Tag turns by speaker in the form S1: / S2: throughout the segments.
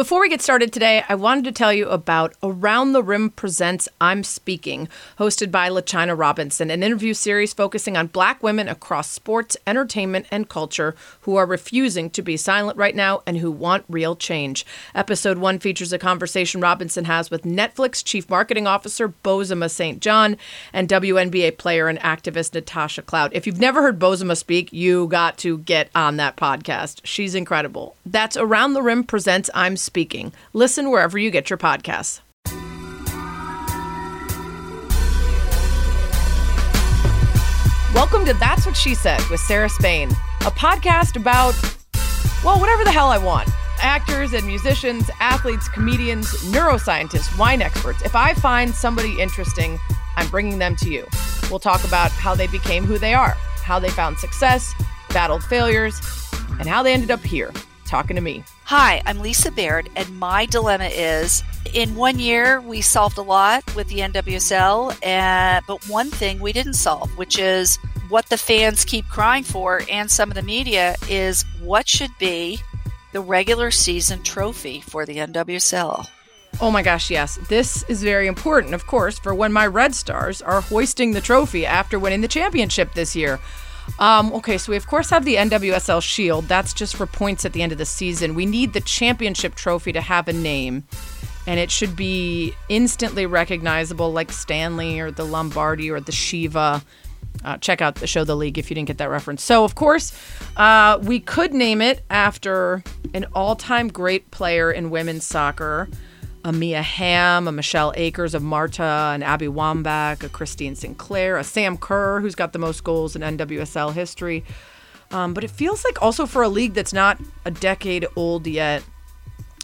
S1: Before we get started today, I wanted to tell you about Around the Rim Presents I'm Speaking, hosted by LaChina Robinson, an interview series focusing on black women across sports, entertainment, and culture who are refusing to be silent right now and who want real change. Episode one features a conversation Robinson has with Netflix Chief Marketing Officer Bozoma St. John and WNBA player and activist Natasha Cloud. If you've never heard Bozoma speak, you got to get on that podcast. She's incredible. That's Around the Rim Presents I'm Speaking. Listen wherever you get your podcasts. Welcome to That's What She Said with Sarah Spain, a podcast about, well, whatever the hell I want. Actors and musicians, athletes, comedians, neuroscientists, wine experts. If I find somebody interesting, I'm bringing them to you. We'll talk about how they became who they are, how they found success, battled failures, and how they ended up here talking to me.
S2: Hi, I'm Lisa Baird, and my dilemma is in one year we solved a lot with the NWSL, uh, but one thing we didn't solve, which is what the fans keep crying for, and some of the media, is what should be the regular season trophy for the NWSL.
S1: Oh my gosh, yes. This is very important, of course, for when my Red Stars are hoisting the trophy after winning the championship this year. Um, okay, so we of course have the NWSL Shield. That's just for points at the end of the season. We need the championship trophy to have a name, and it should be instantly recognizable, like Stanley or the Lombardi or the Shiva. Uh, check out the show The League if you didn't get that reference. So, of course, uh, we could name it after an all time great player in women's soccer a Mia Hamm, a Michelle Akers, a Marta, an Abby Wambach, a Christine Sinclair, a Sam Kerr, who's got the most goals in NWSL history. Um, but it feels like also for a league that's not a decade old yet,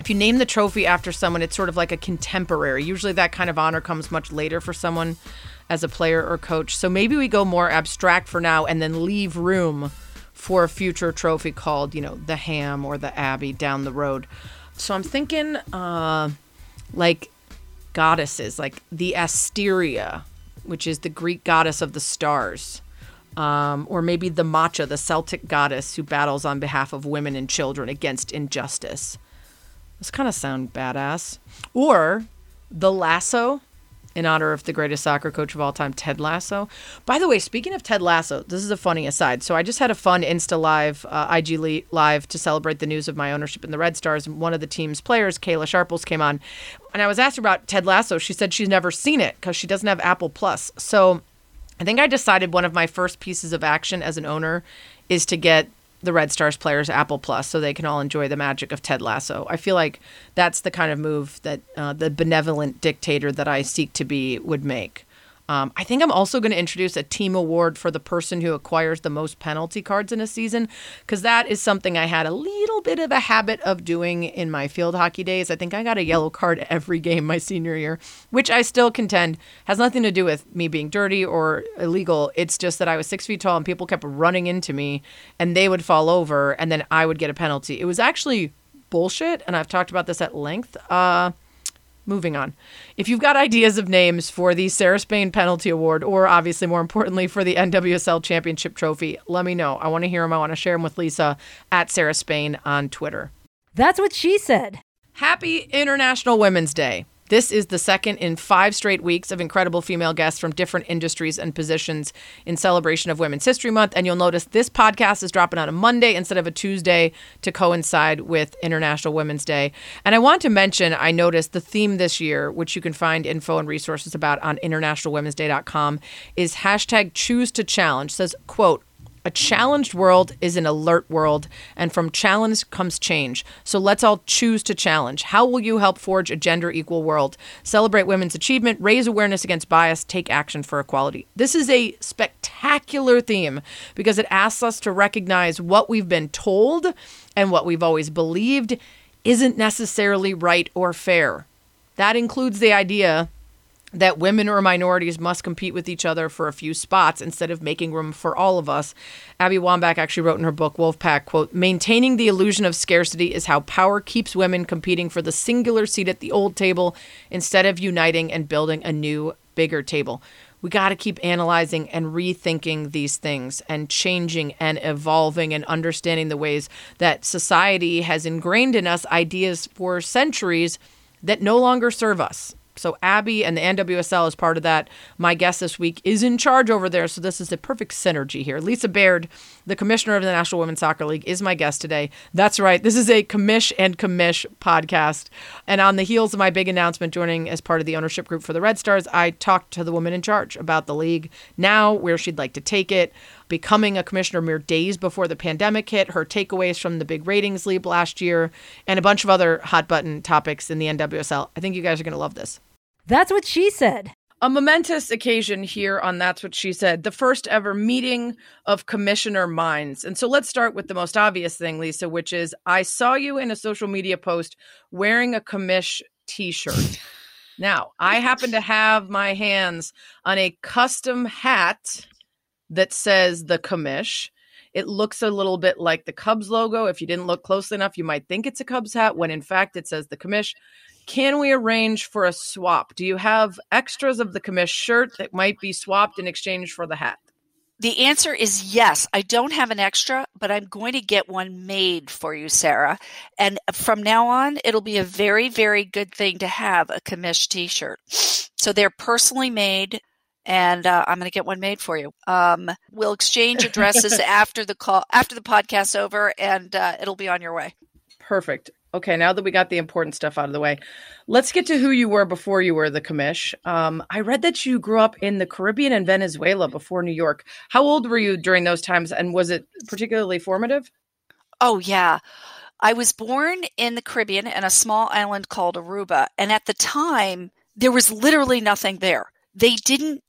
S1: if you name the trophy after someone, it's sort of like a contemporary. Usually that kind of honor comes much later for someone as a player or coach. So maybe we go more abstract for now and then leave room for a future trophy called, you know, the Hamm or the Abby down the road. So I'm thinking, uh, like goddesses, like the Asteria, which is the Greek goddess of the stars. Um, or maybe the Macha, the Celtic goddess who battles on behalf of women and children against injustice. Those kind of sound badass. Or the Lasso, in honor of the greatest soccer coach of all time, Ted Lasso. By the way, speaking of Ted Lasso, this is a funny aside. So I just had a fun Insta Live, uh, IG Live to celebrate the news of my ownership in the Red Stars. And one of the team's players, Kayla Sharples, came on. And I was asked about Ted Lasso. She said she's never seen it because she doesn't have Apple Plus. So I think I decided one of my first pieces of action as an owner is to get the Red Stars players Apple Plus so they can all enjoy the magic of Ted Lasso. I feel like that's the kind of move that uh, the benevolent dictator that I seek to be would make. Um, I think I'm also going to introduce a team award for the person who acquires the most penalty cards in a season, because that is something I had a little bit of a habit of doing in my field hockey days. I think I got a yellow card every game my senior year, which I still contend has nothing to do with me being dirty or illegal. It's just that I was six feet tall and people kept running into me and they would fall over and then I would get a penalty. It was actually bullshit, and I've talked about this at length. Uh, moving on. If you've got ideas of names for the Sarah Spain Penalty Award, or obviously more importantly for the NWSL Championship Trophy, let me know. I want to hear them. I want to share them with Lisa at Sarah Spain on Twitter.
S3: That's what she said.
S1: Happy International Women's Day. This is the second in five straight weeks of incredible female guests from different industries and positions in celebration of Women's History Month. And you'll notice this podcast is dropping on a Monday instead of a Tuesday to coincide with International Women's Day. And I want to mention, I noticed the theme this year, which you can find info and resources about on internationalwomensday.com, is hashtag choose to challenge. It says, quote, a challenged world is an alert world, and from challenge comes change. So let's all choose to challenge. How will you help forge a gender equal world? Celebrate women's achievement, raise awareness against bias, take action for equality. This is a spectacular theme because it asks us to recognize what we've been told and what we've always believed isn't necessarily right or fair. That includes the idea that women or minorities must compete with each other for a few spots instead of making room for all of us. Abby Wambach actually wrote in her book Wolfpack, quote, maintaining the illusion of scarcity is how power keeps women competing for the singular seat at the old table instead of uniting and building a new, bigger table. we got to keep analyzing and rethinking these things and changing and evolving and understanding the ways that society has ingrained in us ideas for centuries that no longer serve us. So Abby and the NWSL is part of that. My guest this week is in charge over there, so this is a perfect synergy here. Lisa Baird, the commissioner of the National Women's Soccer League, is my guest today. That's right. This is a commish and commish podcast. And on the heels of my big announcement joining as part of the ownership group for the Red Stars, I talked to the woman in charge about the league now, where she'd like to take it, becoming a commissioner mere days before the pandemic hit, her takeaways from the big ratings leap last year, and a bunch of other hot button topics in the NWSL. I think you guys are going to love this.
S3: That's what she said.
S1: A momentous occasion here on That's What She Said, the first ever meeting of commissioner minds. And so let's start with the most obvious thing, Lisa, which is I saw you in a social media post wearing a commish t shirt. now, I happen to have my hands on a custom hat that says the commish. It looks a little bit like the Cubs logo. If you didn't look closely enough, you might think it's a Cubs hat when in fact it says the commish. Can we arrange for a swap? Do you have extras of the commish shirt that might be swapped in exchange for the hat?
S2: The answer is yes. I don't have an extra, but I'm going to get one made for you, Sarah. And from now on, it'll be a very, very good thing to have a commish t shirt. So they're personally made and uh, I'm going to get one made for you. Um, we'll exchange addresses after the call, after the podcast's over, and uh, it'll be on your way.
S1: Perfect. Okay, now that we got the important stuff out of the way, let's get to who you were before you were the commish. Um, I read that you grew up in the Caribbean and Venezuela before New York. How old were you during those times, and was it particularly formative?
S2: Oh yeah. I was born in the Caribbean in a small island called Aruba. And at the time, there was literally nothing there. They didn't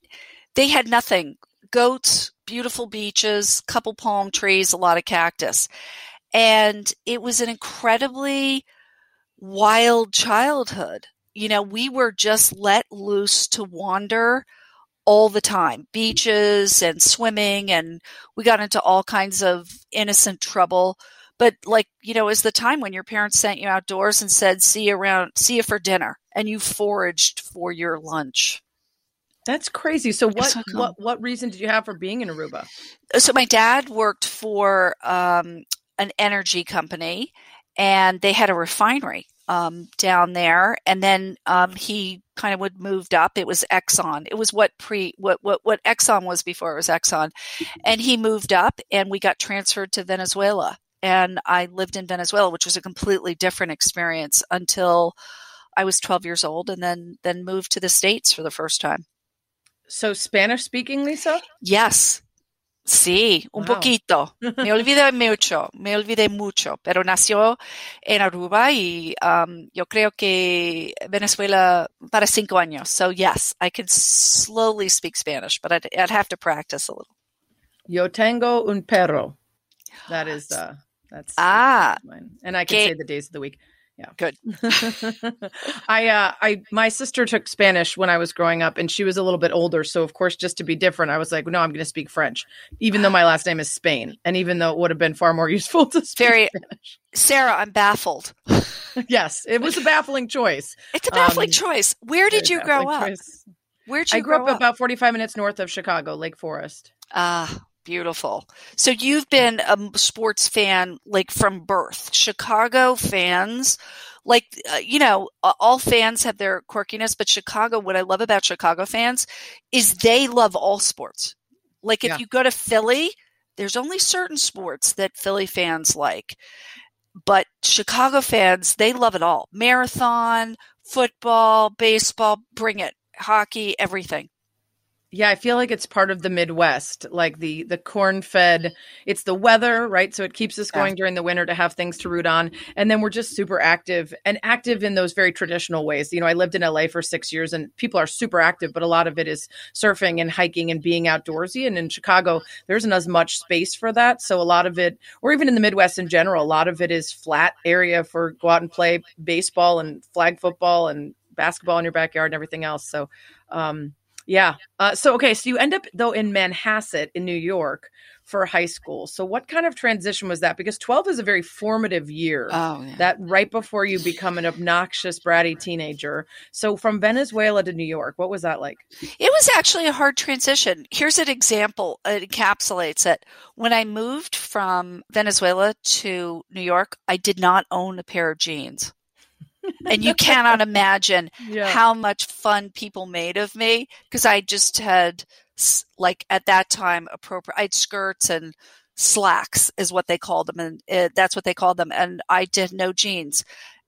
S2: they had nothing. Goats, beautiful beaches, couple palm trees, a lot of cactus. And it was an incredibly wild childhood. You know, we were just let loose to wander all the time beaches and swimming, and we got into all kinds of innocent trouble. But, like, you know, is the time when your parents sent you outdoors and said, see you around, see you for dinner, and you foraged for your lunch.
S1: That's crazy. So what so what what reason did you have for being in Aruba?
S2: So my dad worked for um, an energy company, and they had a refinery um, down there. And then um, he kind of would moved up. It was Exxon. It was what pre what what what Exxon was before it was Exxon, and he moved up, and we got transferred to Venezuela. And I lived in Venezuela, which was a completely different experience until I was 12 years old, and then then moved to the states for the first time.
S1: So Spanish speaking, Lisa?
S2: Yes. Sí, un wow. poquito. Me olvidé mucho, me olvidé mucho, pero nació en Aruba y um, yo creo que Venezuela para cinco años. So yes, I can slowly speak Spanish, but I'd, I'd have to practice a little.
S1: Yo tengo un perro. That is, uh, that's
S2: ah,
S1: mine. and I can say the days of the week. Yeah.
S2: Good.
S1: I uh I my sister took Spanish when I was growing up and she was a little bit older, so of course just to be different, I was like, no, I'm going to speak French, even though my last name is Spain and even though it would have been far more useful to speak Very, Spanish.
S2: Sarah, I'm baffled.
S1: yes, it was a baffling choice.
S2: It's a baffling um, choice. Where did you grow up? Where did you
S1: I grew
S2: up,
S1: up about 45 minutes north of Chicago, Lake Forest.
S2: Ah, Beautiful. So you've been a sports fan like from birth. Chicago fans, like, uh, you know, all fans have their quirkiness, but Chicago, what I love about Chicago fans is they love all sports. Like, if yeah. you go to Philly, there's only certain sports that Philly fans like. But Chicago fans, they love it all marathon, football, baseball, bring it, hockey, everything.
S1: Yeah, I feel like it's part of the Midwest, like the the corn fed. It's the weather, right? So it keeps us going yeah. during the winter to have things to root on, and then we're just super active and active in those very traditional ways. You know, I lived in LA for six years, and people are super active, but a lot of it is surfing and hiking and being outdoorsy. And in Chicago, there isn't as much space for that, so a lot of it, or even in the Midwest in general, a lot of it is flat area for go out and play baseball and flag football and basketball in your backyard and everything else. So. Um, yeah. Uh, so okay, so you end up though in Manhasset in New York for high school. So, what kind of transition was that? Because 12 is a very formative year.
S2: Oh, yeah.
S1: That right before you become an obnoxious, bratty teenager. So, from Venezuela to New York, what was that like?
S2: It was actually a hard transition. Here's an example. It encapsulates it. When I moved from Venezuela to New York, I did not own a pair of jeans. And you cannot imagine
S1: Yeah.
S2: how much fun people made of me because I just had like at that time appropriate I had skirts and slacks is what they called them and uh, that's what they called them and I did no jeans.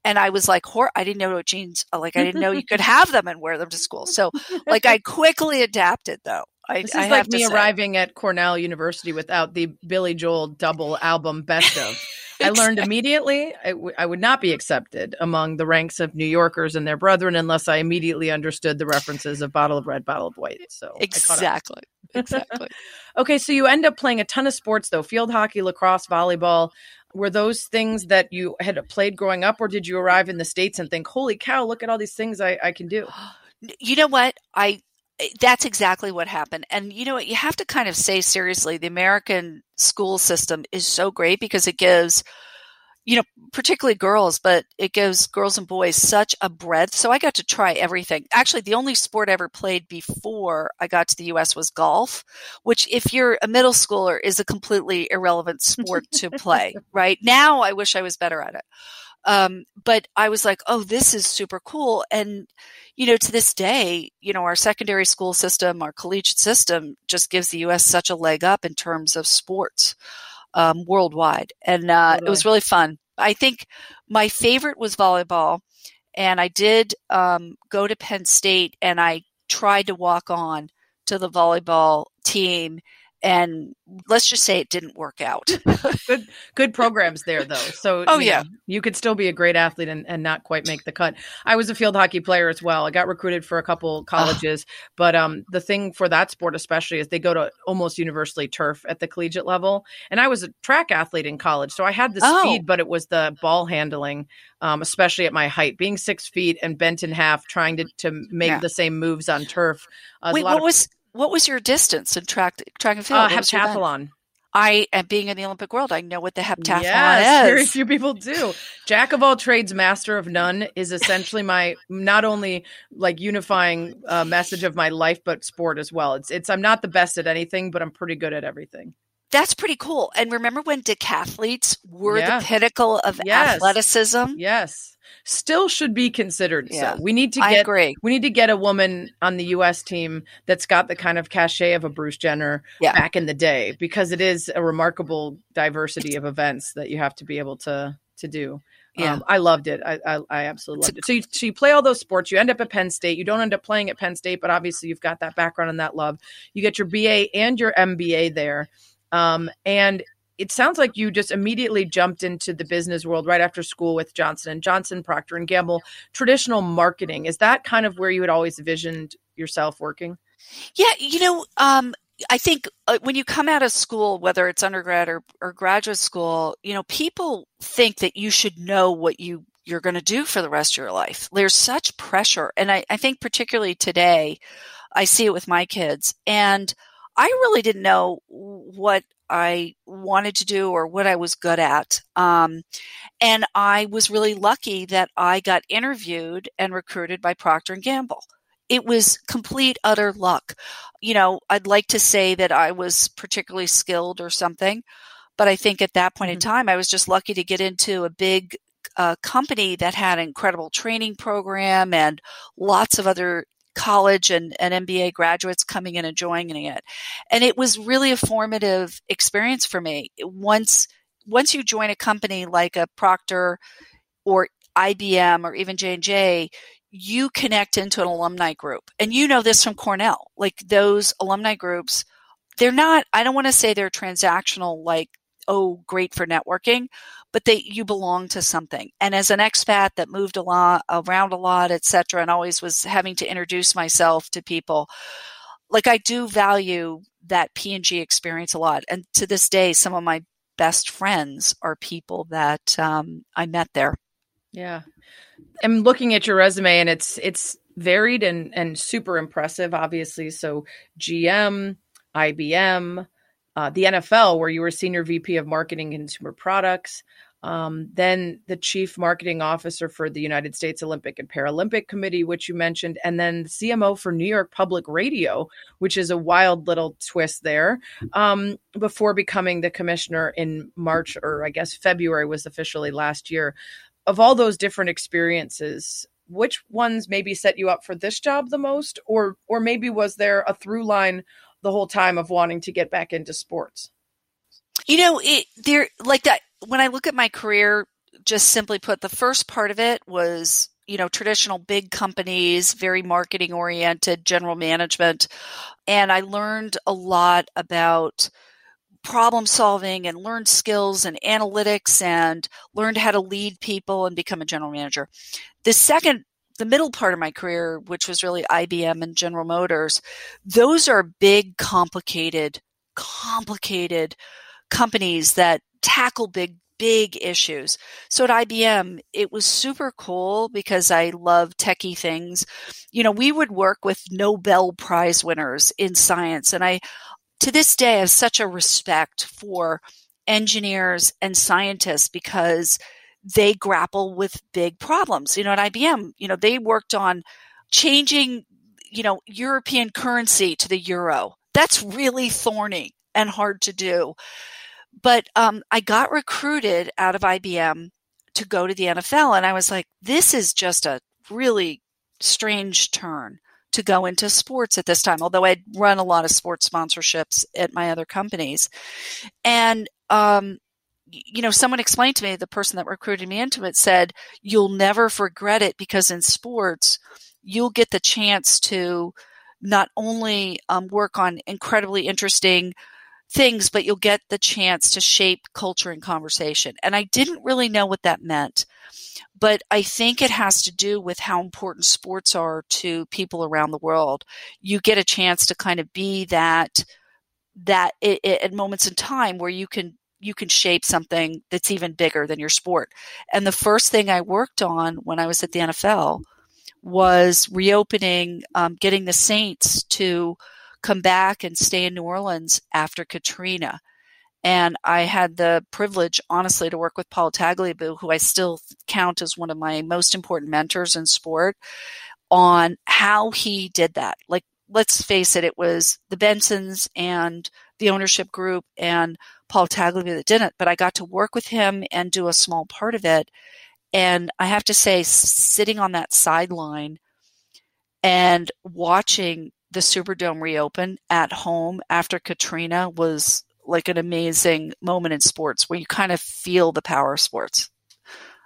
S2: And I was like hor- I didn't know what jeans like I didn't know you could have them and wear them to school. So like I quickly adapted though I,
S1: This is
S2: I
S1: like
S2: have
S1: me arriving at Cornell University without the Billy Joel double album best of. I learned immediately I, w- I would not be accepted among the ranks of New Yorkers and their brethren unless I immediately understood the references of bottle of red, bottle of white. So I caught up.
S2: exactly exactly
S1: Okay, so you end up playing a ton of sports though field hockey, lacrosse, volleyball. Were those things that you had played growing up, or did you arrive in the States and think, holy cow, look at all these things I, I can do?
S2: you know what i Eh, that's exactly what happened. And you know what? You have to kind of say seriously the american school system is so great because it gives you know particularly girls but it gives girls and boys such a breadth. So i got to try everything. Actually the only sport i ever played before i got to the us was golf which if you're a middle schooler is a completely irrelevant sport to play right? Now i wish i was better at it um, but i was like oh this is super cool and you know, to this day, you know, our secondary school system, our collegiate system just gives the U.S. such a leg up in terms of sports um, worldwide. And uh, it was really fun. I think my favorite was volleyball. And I did um, go to Penn State and I tried to walk on to the volleyball team. And let's just say it didn't work out.
S1: good good programs there though so
S2: Oh,
S1: you
S2: yeah.
S1: know, you could still be a great athlete and, and not quite make the cut i was a field hockey player as well i got recruited for a couple colleges but um the thing for that sport especially is they go to almost universally turf at the collegiate level and i was a track athlete in college so i had the
S2: Oh.
S1: speed but it was the ball handling um, especially at my height being six feet and bent in half trying to, to make
S2: Yeah.
S1: the same moves on turf uh,
S2: Wait,
S1: a lot
S2: what
S1: of
S2: was what was your distance in track track and field?
S1: uh,
S2: What was your
S1: heptathlon
S2: I am being in the Olympic world. I know what the heptathlon
S1: Yes, very few people do. Jack of all trades, master of none is essentially my not only like unifying uh, message of my life, but sport as well. It's it's I'm not the best at anything, but I'm pretty good at everything.
S2: That's pretty cool. And remember when decathletes were
S1: Yeah.
S2: the pinnacle of
S1: Yes.
S2: athleticism?
S1: Yes, still should be considered.
S2: Yeah.
S1: So we need to
S2: I
S1: get
S2: agree.
S1: we need to get a woman on the U.S. team that's got the kind of cachet of a Bruce Jenner
S2: Yeah.
S1: back in the day, because it is a remarkable diversity of events that you have to be able to to do.
S2: Yeah.
S1: Um, I loved it. I, I, I absolutely loved it. So you, so you play all those sports. You end up at Penn State. You don't end up playing at Penn State, but obviously you've got that background and that love. You get your BA and your MBA there, um, and it sounds like you just immediately jumped into the business world right after school with Johnson and Johnson, Procter and Gamble. Traditional marketing is that kind of where you had always envisioned yourself working?
S2: Yeah, you know, um, I think uh, when you come out of school, whether it's undergrad or, or graduate school, you know, people think that you should know what you you're going to do for the rest of your life. There's such pressure, and I, I think particularly today, I see it with my kids, and I really didn't know what I wanted to do or what I was good at. Um, and I was really lucky that I got interviewed and recruited by Procter and Gamble. It was complete utter luck. You know, I'd like to say that I was particularly skilled or something, but I think at that point in
S1: Mhm.
S2: time, I was just lucky to get into a big uh, company that had an incredible training program and lots of other college and, and MBA graduates coming in and joining it. And it was really a formative experience for me. Once once you join a company like a Procter or IBM or even J&J, you connect into an alumni group. And you know this from Cornell. Like those alumni groups, they're not I don't want to say they're transactional like oh great for networking, but they you belong to something. And as an expat that moved a lot around a lot, et cetera, and always was having to introduce myself to people, like I do value that P and G experience a lot. And to this day, some of my best friends are people that um, I met there.
S1: Yeah. I'm looking at your resume and it's it's varied and and super impressive obviously. So GM, IBM, uh, the NFL, where you were senior VP of marketing and consumer products. Um, then the chief marketing officer for the United States Olympic and Paralympic Committee, which you mentioned, and then the CMO for New York Public Radio, which is a wild little twist there. Um, before becoming the commissioner in March, or I guess February was officially last year. Of all those different experiences, which ones maybe set you up for this job the most, or or maybe was there a through line the whole time of wanting to get back into sports?
S2: You know, it there like that when I look at my career, just simply put, the first part of it was, you know, traditional big companies, very marketing oriented, general management. And I learned a lot about problem solving and learned skills and analytics and learned how to lead people and become a general manager. The second the middle part of my career, which was really IBM and General Motors, those are big, complicated, complicated companies that tackle big big issues. So at IBM, it was super cool because I love techie things. You know, we would work with Nobel Prize winners in science. And I, to this day, have such a respect for engineers and scientists because they grapple with big problems. You know, at IBM, you know, they worked on changing, you know, European currency to the euro. That's really thorny and hard to do. But um, I got recruited out of IBM to go to the NFL, and I was like, this is just a really strange turn to go into sports at this time, although I'd run a lot of sports sponsorships at my other companies. And, um, you know, someone explained to me, the person that recruited me into it said, you'll never regret it because in sports, you'll get the chance to not only um, work on incredibly interesting things, but you'll get the chance to shape culture and conversation. And I didn't really know what that meant, but I think it has to do with how important sports are to people around the world. You get a chance to kind of be that that at moments in time where you can you can shape something that's even bigger than your sport. And the first thing I worked on when I was at the NFL was reopening, um, getting the Saints to come back and stay in New Orleans after Katrina. And I had the privilege, honestly, to work with Paul Tagliabue, who I still count as one of my most important mentors in sport, on how he did that. Like, let's face it, it was the Bensons and the ownership group and Paul Tagliabue that didn't, but I got to work with him and do a small part of it. And I have to say, sitting on that sideline and watching the Superdome reopen at home after Katrina was like an amazing moment in sports where you kind of feel the power of sports.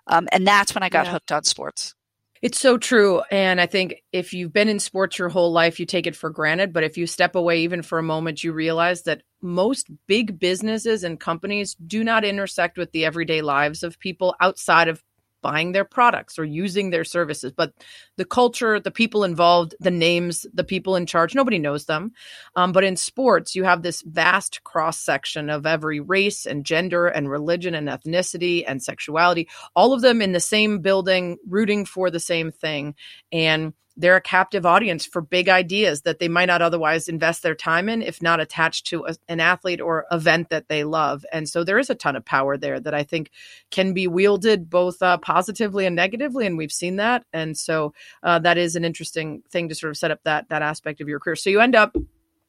S2: Um, and that's when I got yeah. hooked on sports.
S1: It's so true. And I think if you've been in sports your whole life, you take it for granted. But if you step away even for a moment, you realize that most big businesses and companies do not intersect with the everyday lives of people outside of buying their products or using their services. But the culture, the people involved, the names, the people in charge, nobody knows them. Um, but in sports, you have this vast cross section of every race and gender and religion and ethnicity and sexuality, all of them in the same building, rooting for the same thing. And they're a captive audience for big ideas that they might not otherwise invest their time in if not attached to a, an athlete or event that they love. And so there is a ton of power there that i think can be wielded both uh, positively and negatively and we've seen that. And so uh, that is an interesting thing to sort of set up that that aspect of your career. So you end up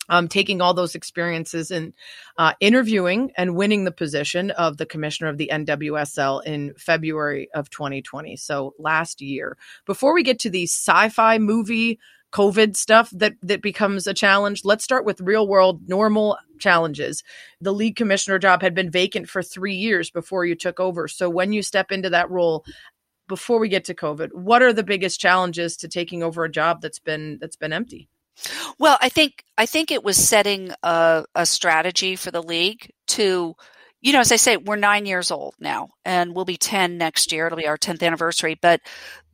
S1: um, taking all those experiences and uh, interviewing and winning the position of the commissioner of the NWSL in February of 2020. So last year. Before we get to the sci-fi movie COVID stuff that that becomes a challenge, let's start with real world normal challenges. The league commissioner job had been vacant for three years before you took over. So when you step into that role, before we get to COVID, what are the biggest challenges to taking over a job that's been that's been empty?
S2: Well, I think I think it was setting a, a strategy for the league to, you know, as I say, we're nine years old now, and we'll be ten next year. It'll be our tenth anniversary. But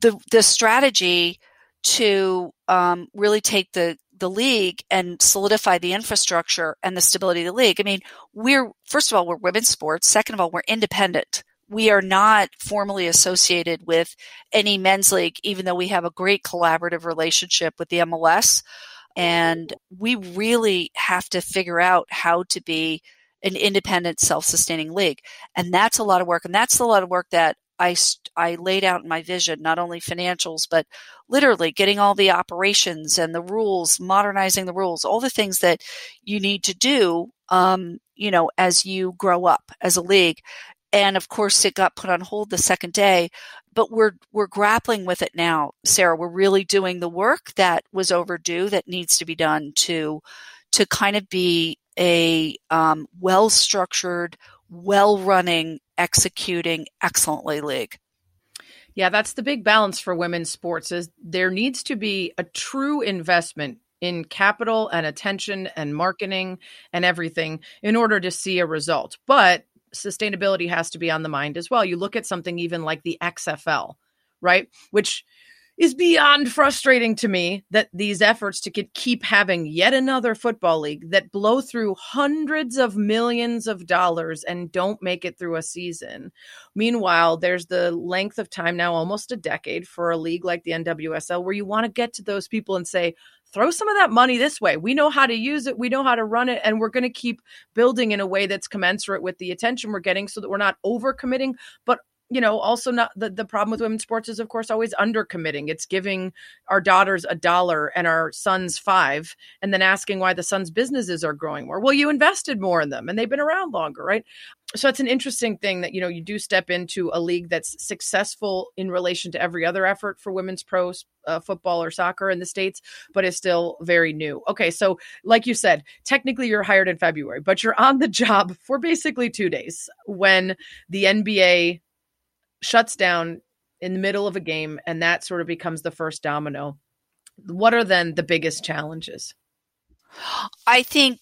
S2: the the strategy to um, really take the the league and solidify the infrastructure and the stability of the league. I mean, we're first of all we're women's sports. Second of all, we're independent. We are not formally associated with any men's league, even though we have a great collaborative relationship with the MLS. And we really have to figure out how to be an independent, self-sustaining league. And that's a lot of work. And that's a lot of work that I, I laid out in my vision, not only financials, but literally getting all the operations and the rules, modernizing the rules, all the things that you need to do, um, you know, as you grow up as a league. And of course, it got put on hold the second day, but we're, we're grappling with it now. Sarah, we're really doing the work that was overdue that needs to be done to, to kind of be a um, well structured, well running, executing excellently league.
S1: Yeah, that's the big balance for women's sports is there needs to be a true investment in capital and attention and marketing and everything in order to see a result. But sustainability has to be on the mind as well. You look at something even like the XFL, right? Which is beyond frustrating to me that these efforts to keep having yet another football league that blow through hundreds of millions of dollars and don't make it through a season. Meanwhile, there's the length of time now, almost a decade, for a league like the NWSL where you want to get to those people and say, throw some of that money this way. We know how to use it, we know how to run it, and we're going to keep building in a way that's commensurate with the attention we're getting so that we're not overcommitting, but you know, also not the, the problem with women's sports is, of course, always undercommitting. It's giving our daughters a dollar and our sons five, and then asking why the sons' businesses are growing more. Well, you invested more in them and they've been around longer, right? So it's an interesting thing that, you know, you do step into a league that's successful in relation to every other effort for women's pro uh, football or soccer in the States, but is still very new. Okay. So, like you said, technically you're hired in February, but you're on the job for basically two days when the NBA shuts down in the middle of a game and that sort of becomes the first domino. What are then the biggest challenges?
S2: I think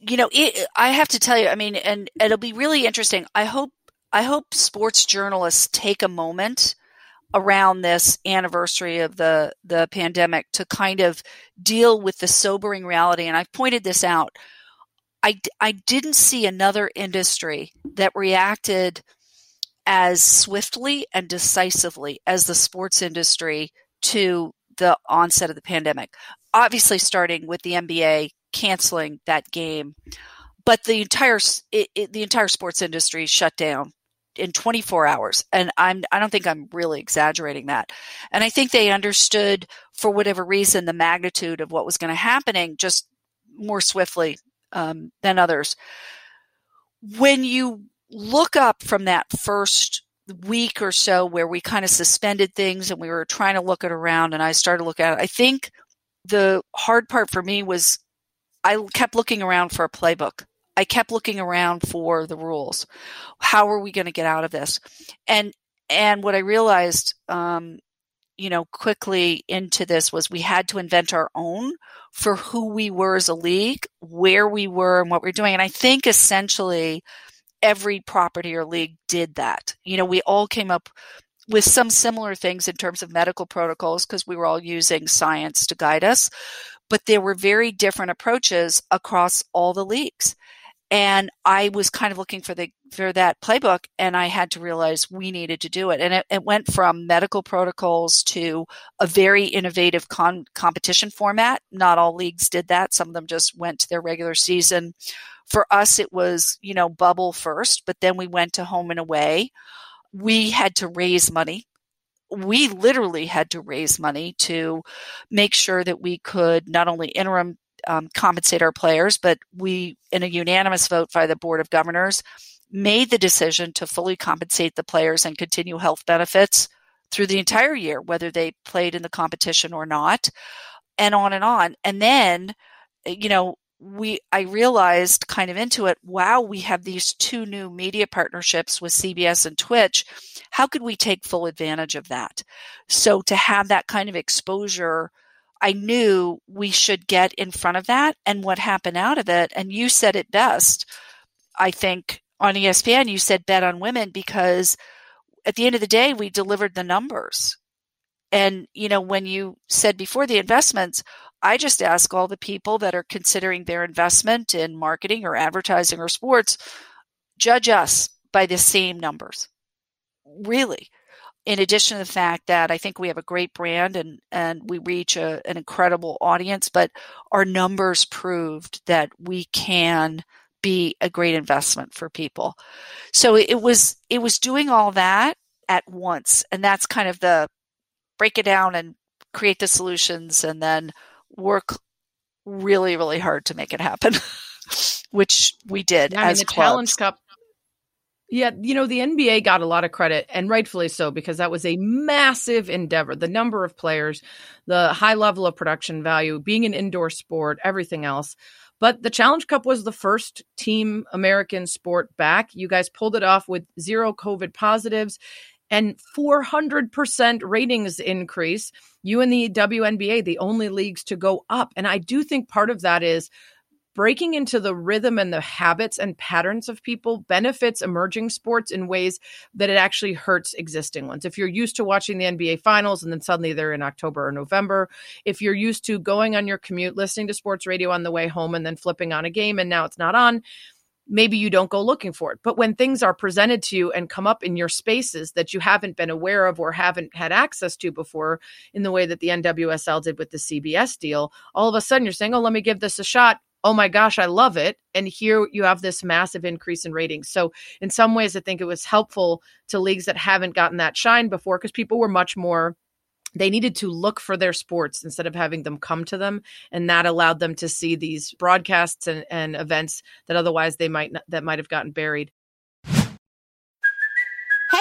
S2: you know it, i have to tell you i mean and it'll be really interesting. I hope i hope sports journalists take a moment around this anniversary of the the pandemic to kind of deal with the sobering reality. And i've pointed this out. I i didn't see another industry that reacted as swiftly and decisively as the sports industry to the onset of the pandemic. Obviously, starting with the NBA canceling that game, but the entire it, it, the entire sports industry shut down in 24 hours and i'm i don't think i'm really exaggerating that and i think they understood for whatever reason the magnitude of what was going to happening just more swiftly um, than others when you look up from that first week or so where we kind of suspended things and we were trying to look it around and I started to look at it. I think the hard part for me was I kept looking around for a playbook. I kept looking around for the rules. How are we going to get out of this? And and what I realized, um, you know, quickly into this was we had to invent our own for who we were as a league, where we were, and what we we're doing. And I think essentially every property or league did that. You know, we all came up with some similar things in terms of medical protocols because we were all using science to guide us, but there were very different approaches across all the leagues. And I was kind of looking for the for that playbook, and I had to realize we needed to do it. And it, it went from medical protocols to a very innovative con- competition format. Not all leagues did that; some of them just went to their regular season for us, it was, you know, bubble first, but then we went to home and away. We had to raise money. We literally had to raise money to make sure that we could not only interim um, compensate our players, but we, in a unanimous vote by the Board of Governors, made the decision to fully compensate the players and continue health benefits through the entire year, whether they played in the competition or not, and on and on. And then, you know, we I realized kind of into it, wow, we have these two new media partnerships with CBS and Twitch. How could we take full advantage of that? So to have that kind of exposure, I knew we should get in front of that and what happened out of it. And you said it best, I think on ESPN, you said bet on women because at the end of the day, we delivered the numbers. And, you know, when you said before the investments, I just ask all the people that are considering their investment in marketing or advertising or sports, judge us by the same numbers. Really. In addition to the fact that I think we have a great brand and, and we reach a, an incredible audience, but our numbers proved that we can be a great investment for people. So it was it was doing all that at once, and that's kind of the break it down and create the solutions, and then work really really hard to make it happen, which we did.
S1: I mean,
S2: the
S1: clubs.
S2: Challenge
S1: Cup yeah, you know, the NBA got a lot of credit, and rightfully so, because that was a massive endeavor. The number of players, the high level of production value, being an indoor sport, everything else. But the Challenge Cup was the first team American sport back. You guys pulled it off with zero COVID positives and 400% ratings increase. You and the WNBA, the only leagues to go up. And I do think part of that is breaking into the rhythm and the habits and patterns of people benefits emerging sports in ways that it actually hurts existing ones. If you're used to watching the NBA finals and then suddenly they're in October or November, if you're used to going on your commute, listening to sports radio on the way home and then flipping on a game and now it's not on, maybe you don't go looking for it. But when things are presented to you and come up in your spaces that you haven't been aware of or haven't had access to before, in the way that the NWSL did with the CBS deal, all of a sudden you're saying, oh, let me give this a shot oh my gosh, I love it. And here you have this massive increase in ratings. So, in some ways, I think it was helpful to leagues that haven't gotten that shine before because people were much more. They needed to look for their sports instead of having them come to them, and that allowed them to see these broadcasts and, and events that otherwise they might not, that might have gotten buried.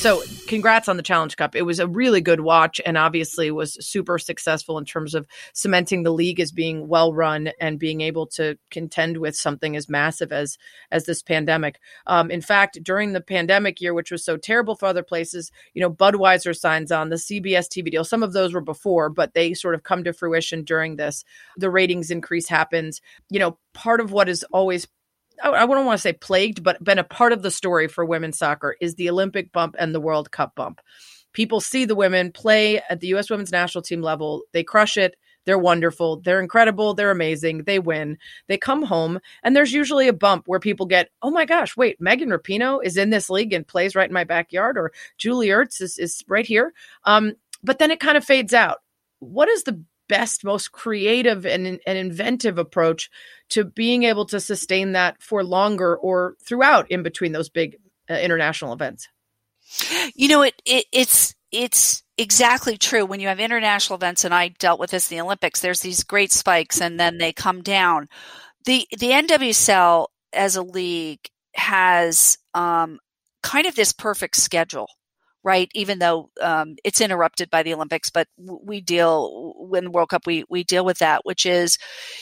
S1: So, congrats on the Challenge Cup. It was a really good watch and obviously was super successful in terms of cementing the league as being well run and being able to contend with something as massive as as this pandemic. Um, in fact, during the pandemic year, which was so terrible for other places, you know, Budweiser signs on the CBS TV deal. Some of those were before, but they sort of come to fruition during this. The ratings increase happens. You know, part of what is always I wouldn't want to say plagued, but been a part of the story for women's soccer is the Olympic bump and the World Cup bump. People see the women play at the U.S. women's national team level. They crush it. They're wonderful. They're incredible. They're amazing. They win. They come home, and there's usually a bump where people get, oh my gosh, wait, Megan Rapinoe is in this league and plays right in my backyard, or Julie Ertz is, is right here. Um, but then it kind of fades out. What is the best, most creative and, and inventive approach to being able to sustain that for longer or throughout in between those big uh, international events?
S2: You know, it, it it's it's exactly true. When you have international events, and I dealt with this in the Olympics, there's these great spikes, and then they come down. the The NWSL as a league has um, kind of this perfect schedule right? Even though um, it's interrupted by the Olympics, but we deal when the World Cup, we we deal with that, which is,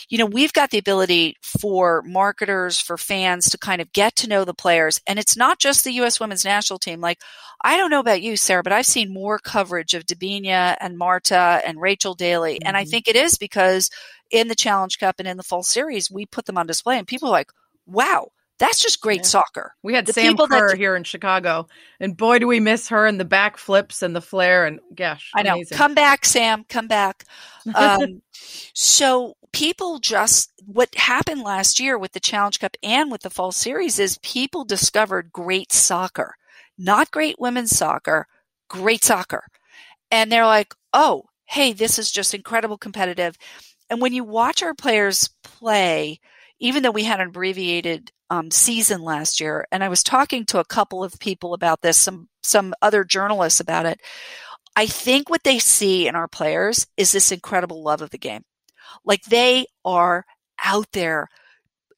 S2: you know, we've got the ability for marketers, for fans to kind of get to know the players, and it's not just the U.S. Women's National Team. Like, I don't know about you, Sarah, but I've seen more coverage of Debinha and Marta and Rachel Daly, mm-hmm. and I mm-hmm. think it is because in the Challenge Cup and in the Fall Series, we put them on display, and people are like, "Wow." That's just great yeah. soccer.
S1: We had the Sam Kerr that, here in Chicago, and boy, do we miss her and the back flips and the flair. And gosh,
S2: I know.
S1: Amazing.
S2: Come back, Sam. Come back. Um, so people just what happened last year with the Challenge Cup and with the Fall Series is people discovered great soccer, not great women's soccer, great soccer, and they're like, oh, hey, this is just incredible competitive. And when you watch our players play, even though we had an abbreviated um, season last year, and I was talking to a couple of people about this, some some other journalists about it. I think what they see in our players is this incredible love of the game. Like they are out there,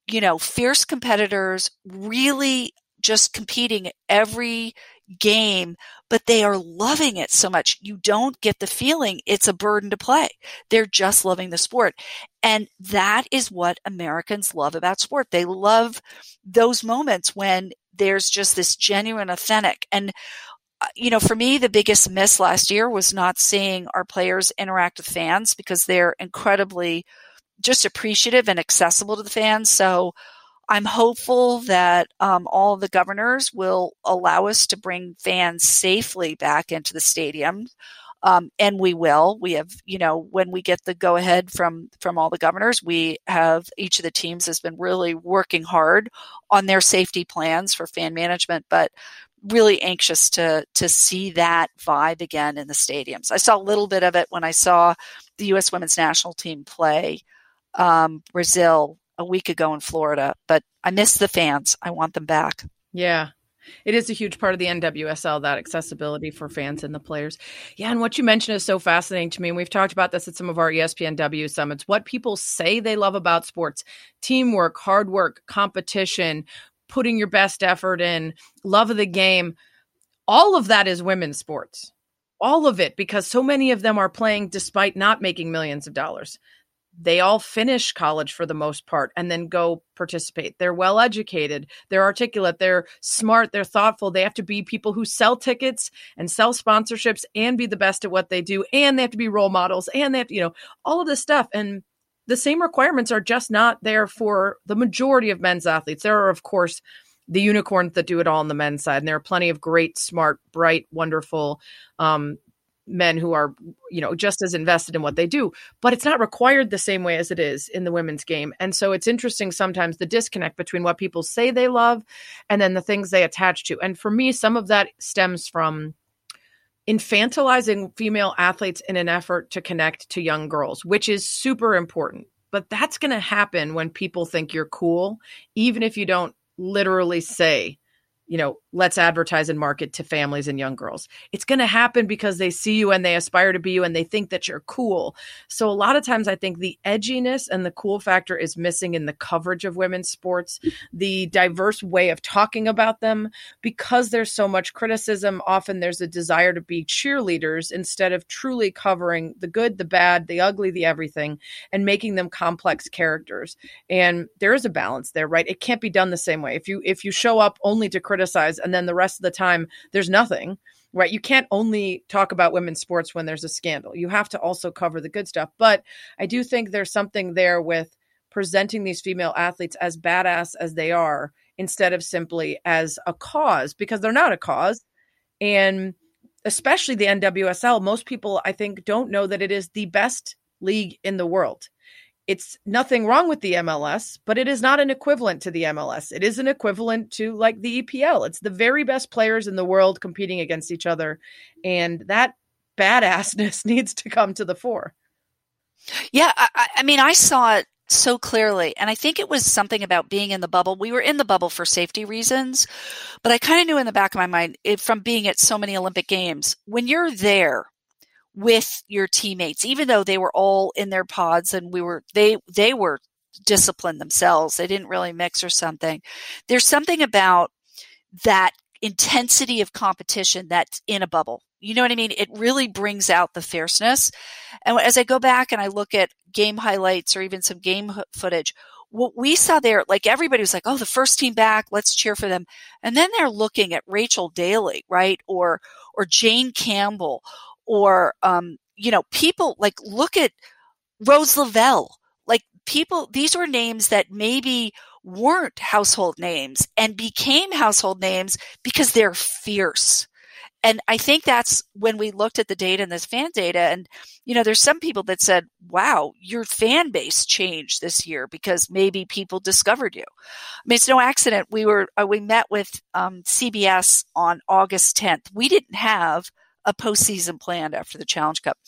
S2: you know, fierce competitors really just competing every game, but they are loving it so much. You don't get the feeling it's a burden to play. They're just loving the sport. And that is what Americans love about sport. They love those moments when there's just this genuine authentic. And, uh, you know, for me, the biggest miss last year was not seeing our players interact with fans because they're incredibly just appreciative and accessible to the fans. So, I'm hopeful that um, all the governors will allow us to bring fans safely back into the stadium. Um, and we will. We have, you know, when we get the go ahead from from all the governors, we have each of the teams has been really working hard on their safety plans for fan management, but really anxious to to see that vibe again in the stadiums. I saw a little bit of it when I saw the U.S. Women's National Team play um, Brazil a week ago in Florida, but I miss the fans. I want them back.
S1: Yeah. It is a huge part of the NWSL, that accessibility for fans and the players. Yeah, and what you mentioned is so fascinating to me. And we've talked about this at some of our ESPNW summits. What people say they love about sports teamwork, hard work, competition, putting your best effort in, love of the game. All of that is women's sports. All of it, because so many of them are playing despite not making millions of dollars they all finish college for the most part and then go participate. They're well educated, they're articulate, they're smart, they're thoughtful. They have to be people who sell tickets and sell sponsorships and be the best at what they do. And they have to be role models and they have to, you know, all of this stuff. And the same requirements are just not there for the majority of men's athletes. There are, of course, the unicorns that do it all on the men's side. And there are plenty of great, smart, bright, wonderful um, men who are you know just as invested in what they do but it's not required the same way as it is in the women's game. And so it's interesting sometimes the disconnect between what people say they love and then the things they attach to. And for me some of that stems from infantilizing female athletes in an effort to connect to young girls which is super important. But that's going to happen when people think you're cool even if you don't literally say you know, let's advertise and market to families and young girls. It's going to happen because they see you and they aspire to be you and they think that you're cool. So a lot of times I think the edginess and the cool factor is missing in the coverage of women's sports, the diverse way of talking about them because there's so much criticism, often there's a desire to be cheerleaders instead of truly covering the good, the bad, the ugly, the everything and making them complex characters. And there is a balance there, right? It can't be done the same way. If you if you show up only to criticize criticize and then the rest of the time there's nothing right? You can't only talk about women's sports when there's a scandal. You have to also cover the good stuff. But i do think there's something there with presenting these female athletes as badass as they are instead of simply as a cause because they're not a cause. And especially the NWSL most people i think don't know that it is the best league in the world it's nothing wrong with the MLS, but it is not an equivalent to the MLS. It is an equivalent to like the EPL. It's the very best players in the world competing against each other. And that badassness needs to come to the fore.
S2: Yeah. I, I mean, I saw it so clearly. And I think it was something about being in the bubble. We were in the bubble for safety reasons, but I kind of knew in the back of my mind it, from being at so many Olympic Games, when you're there, with your teammates even though they were all in their pods and we were they they were disciplined themselves. They didn't really mix or something. There's something about that intensity of competition that's in a bubble. You know what i mean? It really brings out the fierceness. And as i go back and i look at game highlights or even some game footage what we saw there, like everybody was like, oh, the first team back, let's cheer for them. And then they're looking at Rachel Daly, right? Or, or Jane Campbell or um, you know people like look at Rose Lavelle like people these were names that maybe weren't household names and became household names because they're fierce. And i think that's when we looked at the data and this fan data and you know there's some people that said wow your fan base changed this year because maybe people discovered you. I mean it's no accident. We were uh, we met with um, cbs on august 10th we didn't have a postseason planned after the Challenge Cup.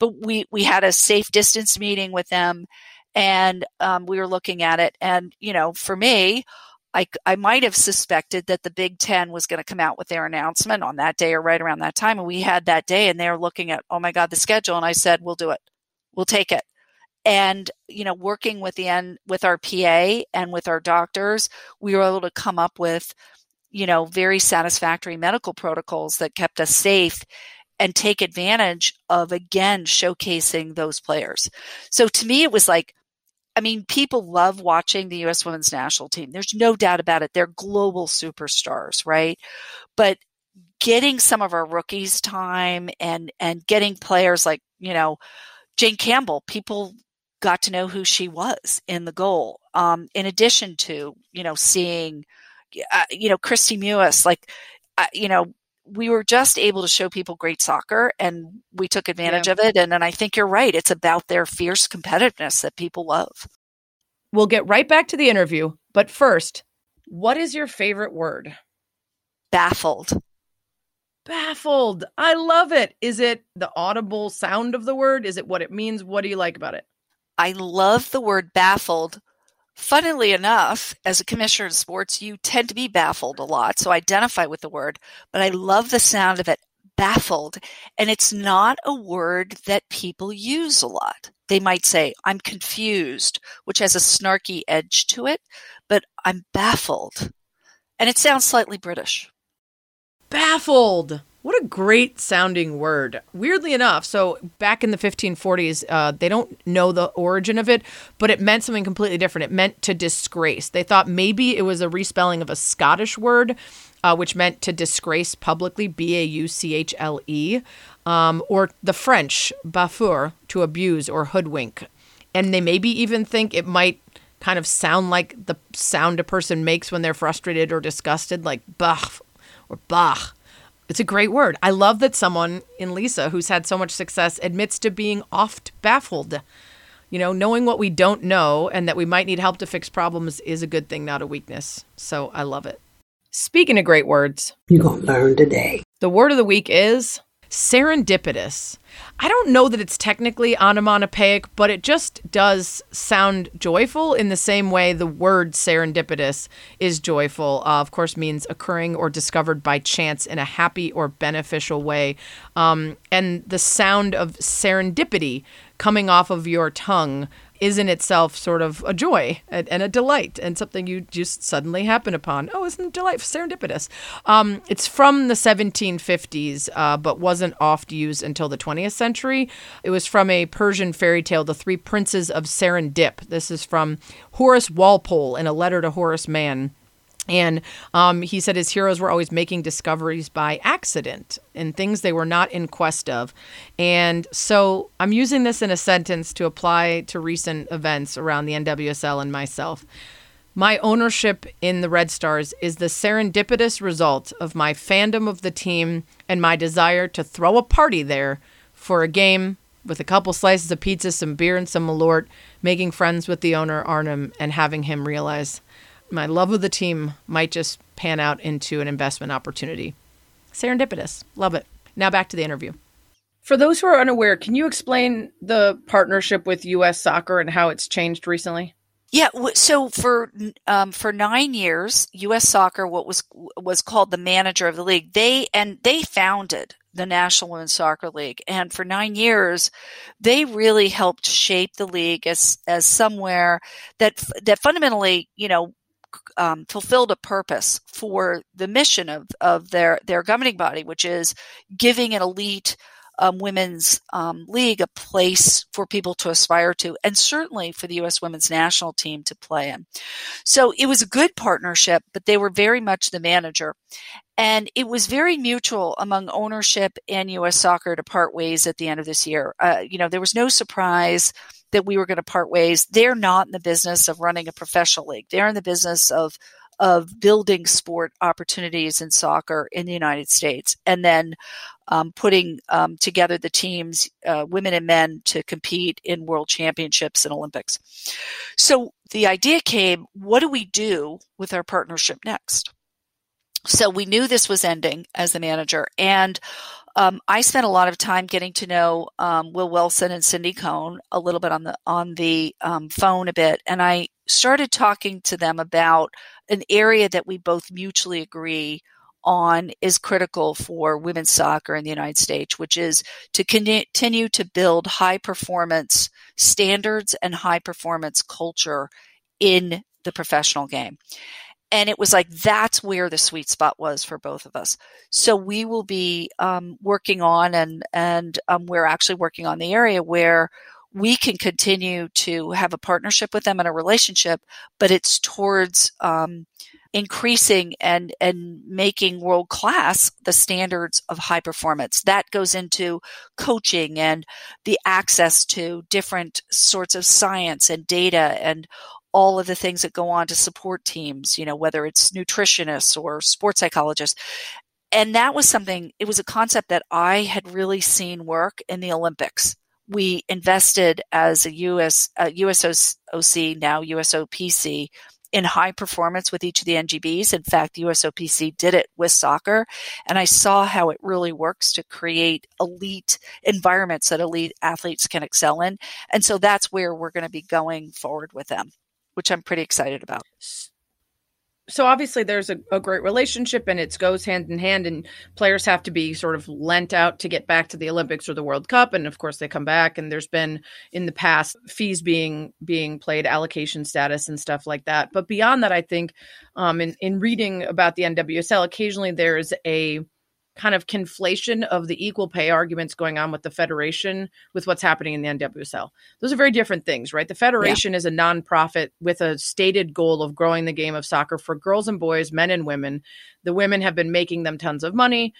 S2: But we we had a safe distance meeting with them, and um, we were looking at it. And you know, for me, I I might have suspected that the Big Ten was going to come out with their announcement on that day or right around that time. And we had that day, and they were looking at, oh my God, the schedule. And I said, we'll do it, we'll take it. and you know working with the end with our pa and with our doctors we were able to come up with you know very satisfactory medical protocols that kept us safe and take advantage of again showcasing those players so to me it was like I mean, people love watching the U.S. women's national team. There's no doubt about it. They're global superstars, right? But getting some of our rookies time and and getting players like you know Jane Campbell, people got to know who she was in the goal. Um, in addition to you know seeing, uh, you know Kristie Mewis, like uh, you know we were just able to show people great soccer and we took advantage yeah. of it. And, and I think you're right. It's about their fierce competitiveness that people love.
S1: We'll get right back to the interview. But first, what is your favorite word?
S2: Baffled.
S1: Baffled. I love it. Is it the audible sound of the word? Is it what it means? What do you like about it?
S2: I love the word baffled Funnily enough, as a commissioner in sports, you tend to be baffled a lot. So I identify with the word, but I love the sound of it baffled. And it's not a word that people use a lot. They might say, I'm confused, which has a snarky edge to it, but I'm baffled. And it sounds slightly British.
S1: Baffled. What a great sounding word. Weirdly enough, so back in the 1540s, uh, they don't know the origin of it, but it meant something completely different. It meant to disgrace. They thought maybe it was a respelling of a Scottish word, uh, which meant to disgrace publicly, B A U C H L E, um, or the French, baffour, to abuse or hoodwink. And they maybe even think it might kind of sound like the sound a person makes when they're frustrated or disgusted, like bah or bah. It's a great word. I love that someone in Lisa, who's had so much success, admits to being oft baffled. You know, knowing what we don't know and that we might need help to fix problems is a good thing, not a weakness. So I love it. Speaking of great words,
S4: you're going to learn today.
S1: The word of the week is serendipitous. I don't know that it's technically onomatopoeic, but it just does sound joyful in the same way the word serendipitous is joyful. Uh, of course, means occurring or discovered by chance in a happy or beneficial way. Um, and the sound of serendipity coming off of your tongue is in itself sort of a joy and, and, a delight and something you just suddenly happen upon. Oh, isn't it delightful, serendipitous? Um, it's from the 1750s, uh, but wasn't oft used until the 20th century. It was from a Persian fairy tale, The Three Princes of Serendip. This is from Horace Walpole in a letter to Horace Mann. And um, he said his heroes were always making discoveries by accident and things they were not in quest of. And so I'm using this in a sentence to apply to recent events around the NWSL and myself. My ownership in the Red Stars is the serendipitous result of my fandom of the team and my desire to throw a party there for a game with a couple slices of pizza, some beer, and some Malort, making friends with the owner, Arnim, and having him realize my love of the team might just pan out into an investment opportunity. Serendipitous. Love it. Now back to the interview. For those who are unaware, can you explain the partnership with U.S. Soccer and how it's changed recently?
S2: Yeah, so for um, for nine years, U.S. Soccer, what was was called the manager of the league, they and they founded the National Women's Soccer League, and for nine years, they really helped shape the league as as somewhere that that fundamentally, you know, um, fulfilled a purpose for the mission of, of their, their governing body, which is giving an elite um, women's um, league a place for people to aspire to, and certainly for the U.S. women's national team to play in. So it was a good partnership, but they were very much the manager. And it was very mutual among ownership and U.S. soccer to part ways at the end of this year. Uh, you know, there was no surprise that we were going to part ways. They're not in the business of running a professional league. They're in the business of of building sport opportunities in soccer in the United States, and then um, putting um, together the teams, uh, women and men, to compete in world championships and Olympics. So the idea came: what do we do with our partnership next? So we knew this was ending as the manager, and um, I spent a lot of time getting to know um, Will Wilson and Cindy Cone a little bit on the on the um, phone a bit, and I started talking to them about an area that we both mutually agree on is critical for women's soccer in the United States, which is to continue to build high performance standards and high performance culture in the professional game. And it was like that's where the sweet spot was for both of us. So we will be um, working on, and and um, we're actually working on the area where we can continue to have a partnership with them and a relationship, but it's towards um, increasing and and making world class the standards of high performance. That goes into coaching and the access to different sorts of science and data and all of the things that go on to support teams you know whether it's nutritionists or sports psychologists. And that was something it was a concept that i had really seen work in the olympics. We invested as a us usoc now usopc in high performance with each of the NGBs. In fact, the USOPC did it with soccer, and I saw how it really works to create elite environments that elite athletes can excel in. And so that's where we're going to be going forward with them, which I'm pretty excited about
S1: so obviously there's a, a, great relationship and it goes hand in hand and players have to be sort of lent out to get back to the olympics or the world cup. And of course they come back and there's been in the past fees being being played allocation status and stuff like that. But beyond that i think um, in, in reading about the nwsl occasionally there's a kind of conflation of the equal pay arguments going on with the federation with what's happening in the NWSL. Those are very different things, right? The federation yeah. is a nonprofit with a stated goal of growing the game of soccer for girls and boys, men and women. The women have been making them tons of money.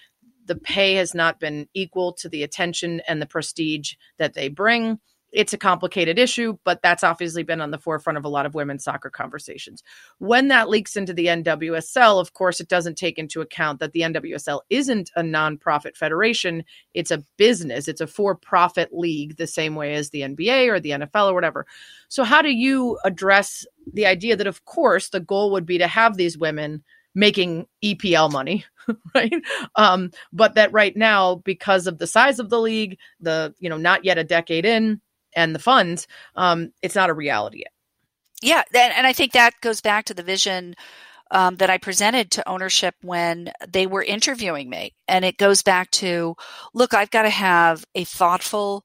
S1: The pay has not been equal to the attention and the prestige that they bring it's a complicated issue, but that's obviously been on the forefront of a lot of women's soccer conversations. When that leaks into the NWSL, of course, it doesn't take into account that the NWSL isn't a nonprofit federation. It's a business, it's a for profit league, the same way as the NBA or the NFL or whatever. So, how do you address the idea that, of course, the goal would be to have these women making EPL money, right? Um, but that right now, because of the size of the league, the, you know, not yet a decade in, and the funds, um, it's not a reality yet.
S2: Yeah, and I think that goes back to the vision um, that I presented to ownership when they were interviewing me, and it goes back to, look, I've got to have a thoughtful,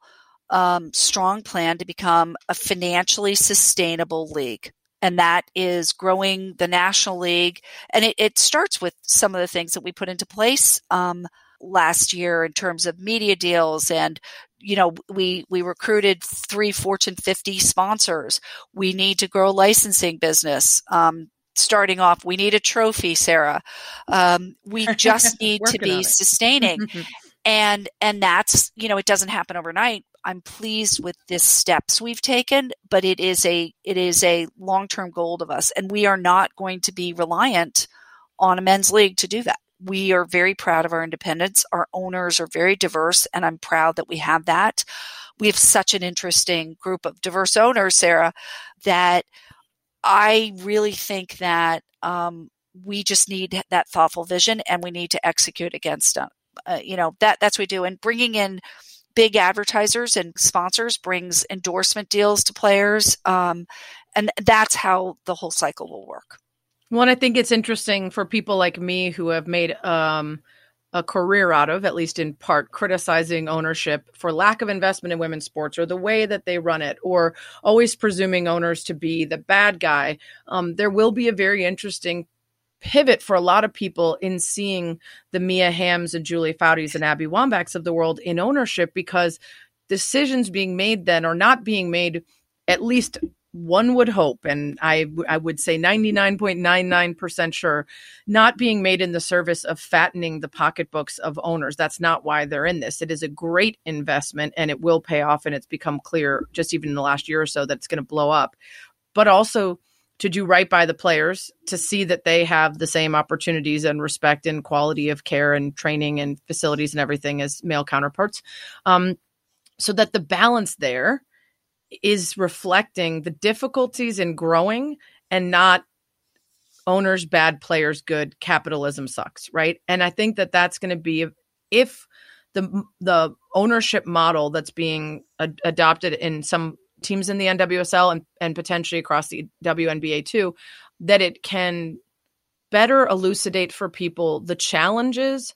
S2: um, strong plan to become a financially sustainable league and that is growing the national league. And it, it, starts with some of the things that we put into place um, last year in terms of media deals and you know we we recruited three fortune 50 sponsors. We need to grow licensing business um, starting off we need a trophy sarah. Um, we just need to be sustaining. And and that's you know it doesn't happen overnight. I'm pleased with the steps we've taken but it is a it is a long-term goal of us and we are not going to be reliant on a men's league to do that we are very proud of our independence. Our owners are very diverse, and I'm proud that we have that. We have such an interesting group of diverse owners, Sarah, that I really think that um, we just need that thoughtful vision, and we need to execute against it. Uh, you know that that's what we do, and bringing in big advertisers and sponsors brings endorsement deals to players, um, and that's how the whole cycle will work.
S1: Well, I think it's interesting for people like me who have made um, a career out of, at least in part, criticizing ownership for lack of investment in women's sports or the way that they run it, or always presuming owners to be the bad guy. Um, there will be a very interesting pivot for a lot of people in seeing the Mia Hamms and Julie Foudy's and Abby Wambachs of the world in ownership because decisions being made then are not being made at least one would hope, and I, I would say 99.99% sure, not being made in the service of fattening the pocketbooks of owners. That's not why they're in this. It is a great investment and it will pay off. And it's become clear just even in the last year or so that it's going to blow up. But also, to do right by the players, to see that they have the same opportunities and respect and quality of care and training and facilities and everything as male counterparts. Um, so that the balance there is reflecting the difficulties in growing and not owners bad players good. Capitalism sucks right? And i think that that's going to be if the the ownership model that's being ad- adopted in some teams in the NWSL and, and potentially across the WNBA too that it can better elucidate for people the challenges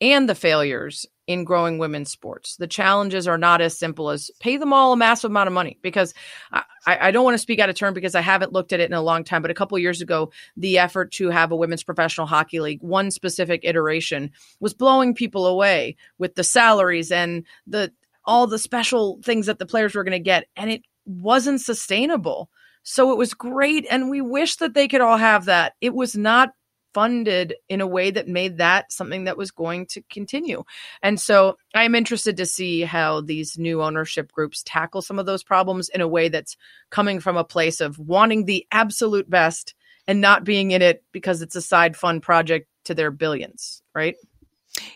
S1: and the failures in growing women's sports. The challenges are not as simple as pay them all a massive amount of money because I, I don't want to speak out of turn because I haven't looked at it in a long time. But a couple years ago, the effort to have a women's professional hockey league, one specific iteration, was blowing people away with the salaries and the all the special things that the players were going to get, and it wasn't sustainable. So it was great, and we wish that they could all have that. It was not funded in a way that made that something that was going to continue. And so I'm interested to see how these new ownership groups tackle some of those problems in a way that's coming from a place of wanting the absolute best and not being in it because it's a side fun project to their billions, right?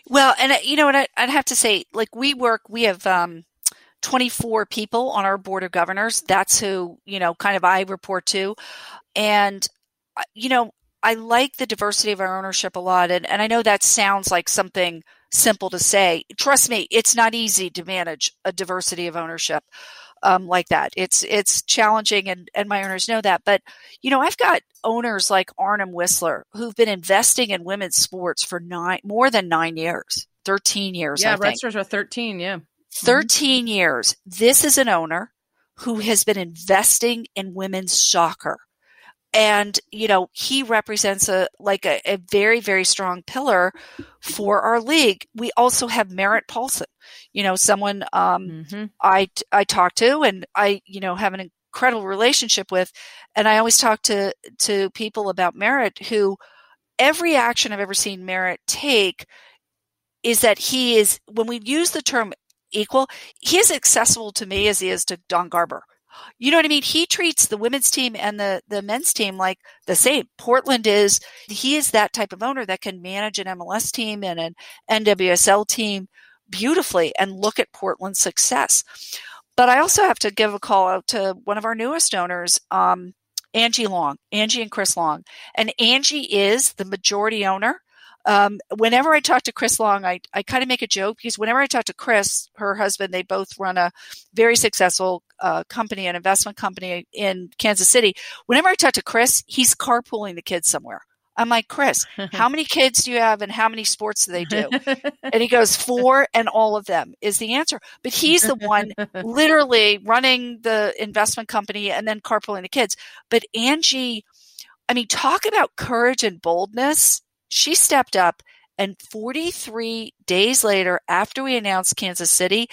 S2: Well, and uh, you know what I'd have to say, like we work, we have um, 24 people on our board of governors. That's who, you know, kind of I report to. And, uh, you know, I like the diversity of our ownership a lot. And, and I know that sounds like something simple to say. Trust me, it's not easy to manage a diversity of ownership um, like that. It's it's challenging, and and my owners know that. But you know, I've got owners like Arnim Whisler who've been investing in women's sports for nine more than nine years, thirteen years.
S1: Yeah, Redstars are thirteen. Yeah,
S2: 13 mm-hmm. years. This is an owner who has been investing in women's soccer and you know he represents a like a, a, very very strong pillar for our league. We also have merritt paulson you know someone um, mm-hmm. i i talk to and i you know have an incredible relationship with. And i always talk to to people about merritt who every action i've ever seen merritt take is that he is when we use the term equal he is accessible to me as he is to don garber you know what I mean? He treats the women's team and the, the men's team like the same. Portland is, he is that type of owner that can manage an MLS team and an NWSL team beautifully and look at Portland's success. But I also have to give a call out to one of our newest owners, um, Angie Long, Angie and Chris Long. And Angie is the majority owner um, whenever I talk to Chris Long, I, I kind of make a joke because whenever I talk to Chris, her husband, they both run a very successful uh, company, an investment company in Kansas City. Whenever I talk to Chris, he's carpooling the kids somewhere. I'm like, Chris, how many kids do you have and how many sports do they do? and he goes, four, and all of them is the answer. But he's the one literally running the investment company and then carpooling the kids. But Angie, I mean, talk about courage and boldness she stepped up and 43 days later, after we announced Kansas City,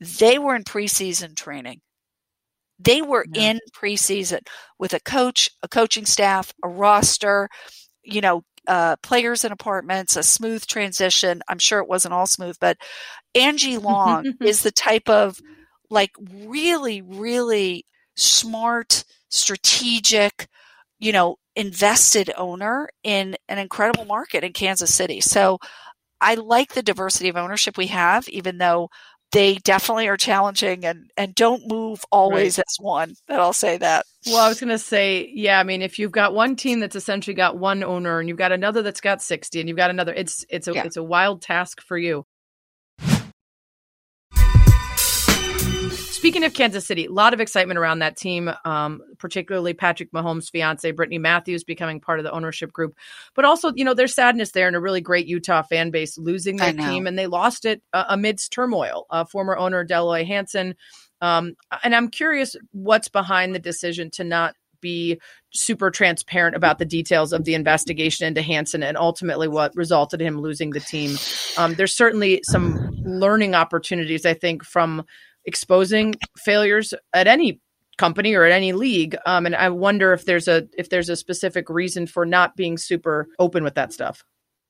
S2: they were in preseason training. They were yeah. in preseason with a coach, a coaching staff, a roster, you know, uh, players in apartments, a smooth transition. I'm sure it wasn't all smooth, but Angie Long is the type of like really, really smart, strategic, you know, invested owner in an incredible market in Kansas City. So I like the diversity of ownership we have, even though they definitely are challenging and, and don't move always right. as one. That I'll say that.
S1: Well, I was going to say, yeah. I mean, if you've got one team that's essentially got one owner, and you've got another that's got sixty, and you've got another, it's it's a yeah. it's a wild task for you. Speaking of Kansas City, a lot of excitement around that team, um, particularly Patrick Mahomes' fiance, Brittany Matthews, becoming part of the ownership group. But also, you know, there's sadness there and a really great Utah fan base losing their team, and they lost it uh, amidst turmoil. Uh, former owner Deloy Loy Hansen. Um, and I'm curious what's behind the decision to not be super transparent about the details of the investigation into Hansen and ultimately what resulted in him losing the team. Um, there's certainly some learning opportunities, I think, from exposing failures at any company or at any league. Um, and I wonder if there's a if there's a specific reason for not being super open with that stuff.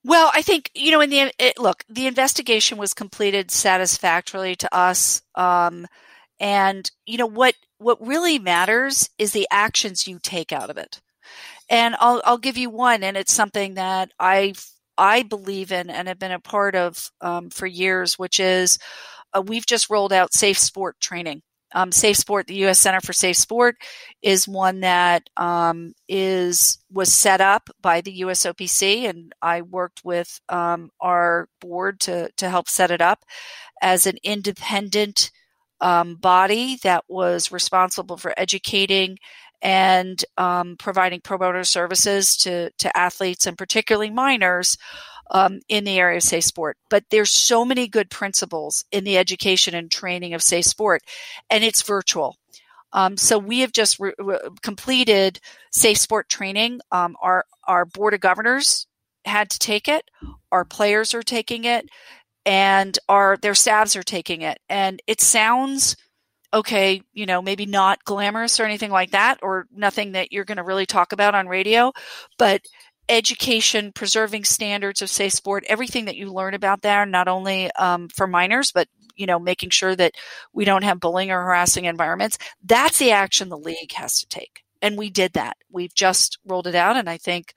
S2: Well, I think you know. In the it, look, the investigation was completed satisfactorily to us, um, and you know what what really matters is the actions you take out of it. And I'll I'll give you one, and it's something that I I believe in and have been a part of um, for years, which is uh, we've just rolled out safe sport training. Um, safe Sport, the U.S. Center for Safe Sport, is one that um, is was set up by the USOPC, and I worked with um, our board to to help set it up as an independent um, body that was responsible for educating and um, providing pro bono services to to athletes and particularly minors um, in the area of safe sport. But there's so many good principles in the education and training of safe sport, and it's virtual. Um, so we have just re- re- completed safe sport training. Um, our our board of governors had to take it. Our players are taking it, and our their staffs are taking it. And it sounds okay, you know, maybe not glamorous or anything like that, or nothing that you're going to really talk about on radio, but education, preserving standards of safe sport, everything that you learn about there, not only um, for minors, but you know, making sure that we don't have bullying or harassing environments. That's the action the league has to take. And we did that. We've just rolled it out, and I think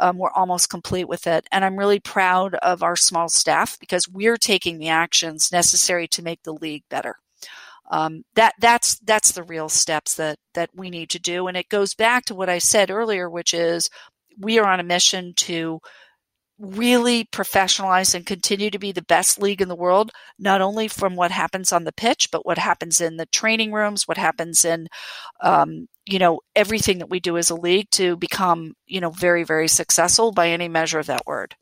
S2: um, we're almost complete with it. And I'm really proud of our small staff because we're taking the actions necessary to make the league better. Um, that that's that's the real steps that that we need to do, and it goes back to what I said earlier, which is we are on a mission to really professionalize and continue to be the best league in the world, not only from what happens on the pitch, but what happens in the training rooms, what happens in, um, you know, everything that we do as a league to become, you know, very, very successful by any measure of that word.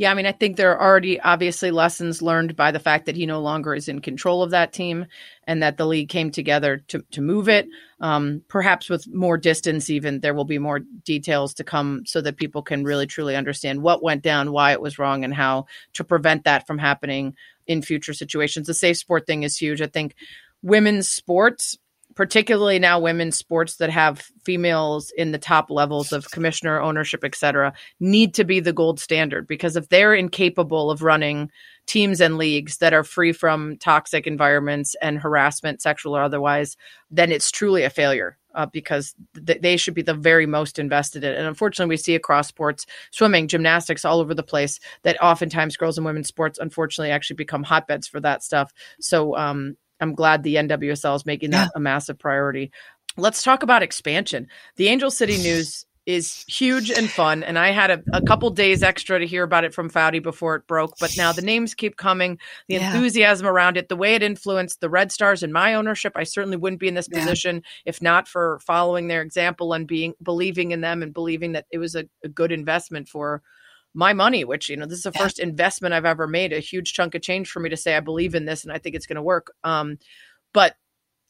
S1: Yeah, I mean, I think there are already obviously lessons learned by the fact that he no longer is in control of that team and that the league came together to, to move it. Um, perhaps with more distance, even there will be more details to come so that people can really truly understand what went down, why it was wrong, and how to prevent that from happening in future situations. The safe sport thing is huge. I think women's sports particularly now women's sports that have females in the top levels of commissioner ownership et cetera need to be the gold standard because if they're incapable of running teams and leagues that are free from toxic environments and harassment sexual or otherwise then it's truly a failure uh, because th- they should be the very most invested in. And unfortunately, we see across sports, swimming, gymnastics, all over the place, that oftentimes girls and women's sports, unfortunately, actually become hotbeds for that stuff. So, um, I'm glad the NWSL is making that yeah. a massive priority. Let's talk about expansion. The Angel City news is huge and fun. And I had a, a, couple days extra to hear about it from Foudy before it broke. But now the names keep coming, the yeah. enthusiasm around it, the way it influenced the Red Stars and my ownership. I certainly wouldn't be in this yeah. position if not for following their example and being believing in them and believing that it was a, a good investment for my money, which, you know, this is the yeah. first investment I've ever made, a huge chunk of change for me to say, I believe in this and I think it's going to work. Um, but,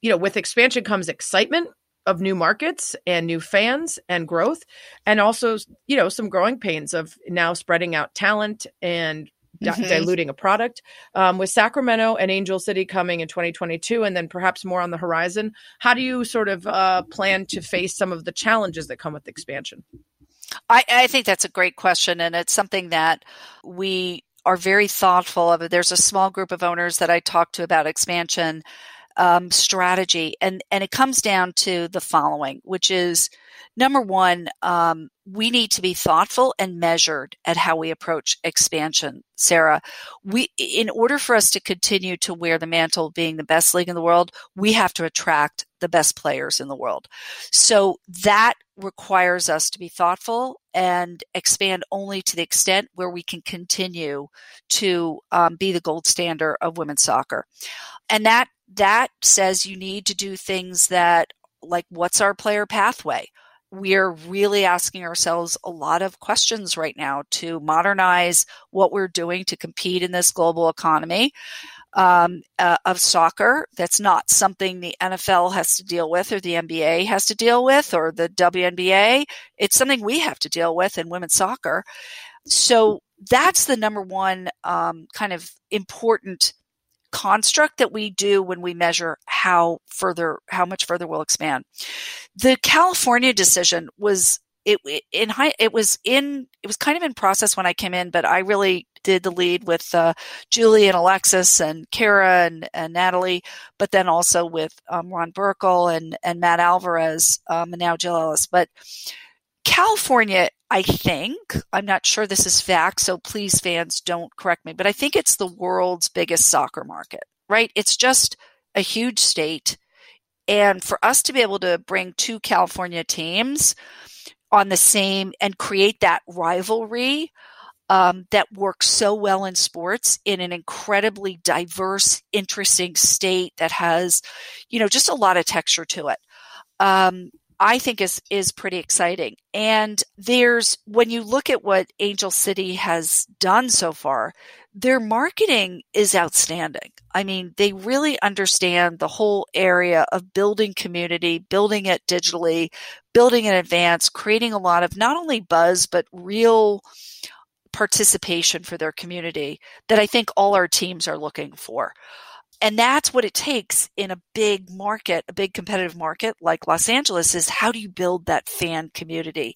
S1: you know, with expansion comes excitement of new markets and new fans and growth, and also, you know, some growing pains of now spreading out talent and mm-hmm. diluting a product. Um, with Sacramento and Angel City coming in 2022, and then perhaps more on the horizon, how do you sort of uh, plan to face some of the challenges that come with expansion?
S2: I, I think that's a great question, and it's something that we are very thoughtful of. There's a small group of owners that I talk to about expansion um, strategy, and and it comes down to the following, which is number one, um, we need to be thoughtful and measured at how we approach expansion. Sarah, we in order for us to continue to wear the mantle of being the best league in the world, we have to attract the best players in the world. So that requires us to be thoughtful and expand only to the extent where we can continue to um, be the gold standard of women's soccer. And that that says you need to do things that like what's our player pathway? We're really asking ourselves a lot of questions right now to modernize what we're doing to compete in this global economy um, uh, of soccer. That's not something the NFL has to deal with or the NBA has to deal with or the WNBA. It's something we have to deal with in women's soccer. So that's the number one um, kind of important construct that we do when we measure how further how much further we'll expand the california decision was it in high it was in it was kind of in process when i came in but i really did the lead with uh, Julie and Alexis and Kara and, and Natalie, but then also with um, Ron Burkle and, and Matt Alvarez um, and now Jill Ellis. But California, I think, I'm not sure this is fact, so please, fans, don't correct me, but I think it's the world's biggest soccer market, right? It's just a huge state. And for us to be able to bring two California teams on the same and create that rivalry um, that works so well in sports in an incredibly diverse, interesting state that has, you know, just a lot of texture to it. Um, I think is is pretty exciting. And there's when you look at what Angel City has done so far, their marketing is outstanding. I mean, they really understand the whole area of building community, building it digitally, building in advance, creating a lot of not only buzz but real participation for their community that I think all our teams are looking for. And that's what it takes in a big market, a big competitive market like Los Angeles is how do you build that fan community?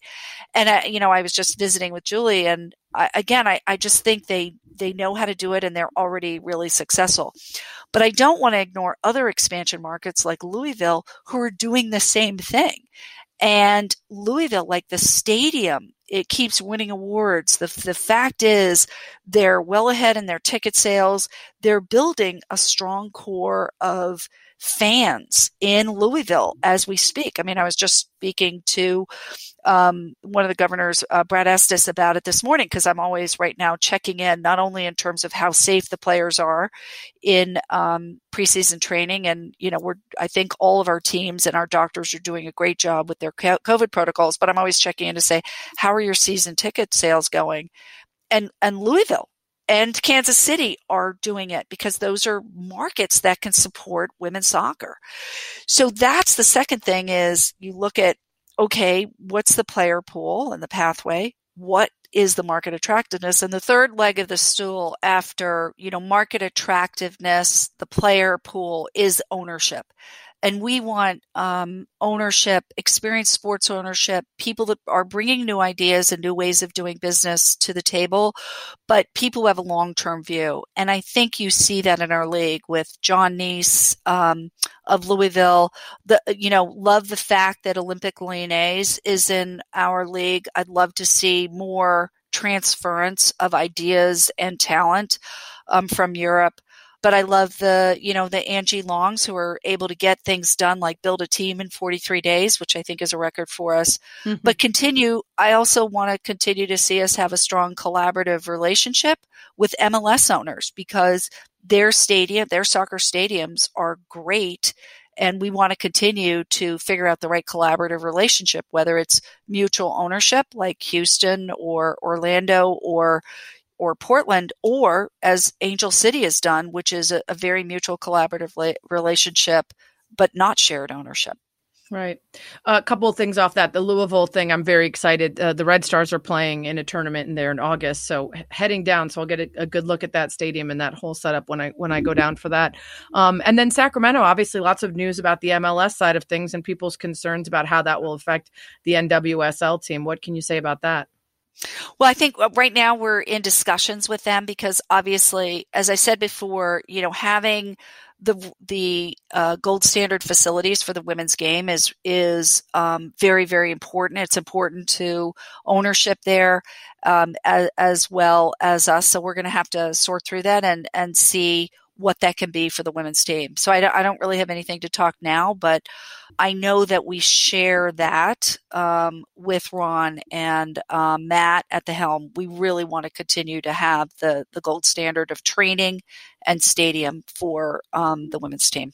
S2: And I, you know, I was just visiting with Julie and I, again, I, I just think they, they know how to do it and they're already really successful. But I don't want to ignore other expansion markets like Louisville who are doing the same thing. And Louisville, like the stadium, it keeps winning awards. The, the fact is, they're well ahead in their ticket sales. They're building a strong core of fans in Louisville as we speak. I mean, I was just speaking to um, one of the governors, uh, Brad Estes, about it this morning because I'm always right now checking in, not only in terms of how safe the players are in um, preseason training, and you know, we're I think all of our teams and our doctors are doing a great job with their COVID protocols, but I'm always checking in to say how are your season ticket sales going, and and Louisville and Kansas City are doing it because those are markets that can support women's soccer. So that's the second thing is you look at, okay, what's the player pool and the pathway? What is the market attractiveness? And the third leg of the stool after, you know, market attractiveness, the player pool is ownership and we want um, ownership, experienced sports ownership, people that are bringing new ideas and new ways of doing business to the table, but people who have a long-term view. And I think you see that in our league with John Neace um, of Louisville. The you know love the fact that Olympique Lyonnais is in our league. I'd love to see more transference of ideas and talent um, from Europe but I love the, you know, the Angie Longs who are able to get things done, like build a team in 43 days, which I think is a record for us. Mm-hmm. But continue, I also want to continue to see us have a strong collaborative relationship with MLS owners because their stadium, their soccer stadiums are great. And we want to continue to figure out the right collaborative relationship, whether it's mutual ownership like Houston or Orlando or, or Portland, or as Angel City has done, which is a, a very mutual collaborative la- relationship, but not shared ownership.
S1: Right. A couple of things off that. The Louisville thing, I'm very excited. Uh, the Red Stars are playing in a tournament in there in August, so heading down. So I'll get a, a, good look at that stadium and that whole setup when I when I go down for that. Um, and then Sacramento, obviously, lots of news about the MLS side of things and people's concerns about how that will affect the NWSL team. What can you say about that?
S2: Well, I think uh, right now we're in discussions with them because obviously, as I said before, you know, having the the uh, gold standard facilities for the women's game is is um, very very important. It's important to ownership there um, as, as well as us. So we're going to have to sort through that and and see what that can be for the women's team. So I don't, I don't really have anything to talk now, but I know that we share that um, with Ron and um, Matt at the helm. We really want to continue to have the the gold standard of training and stadium for um, the women's team.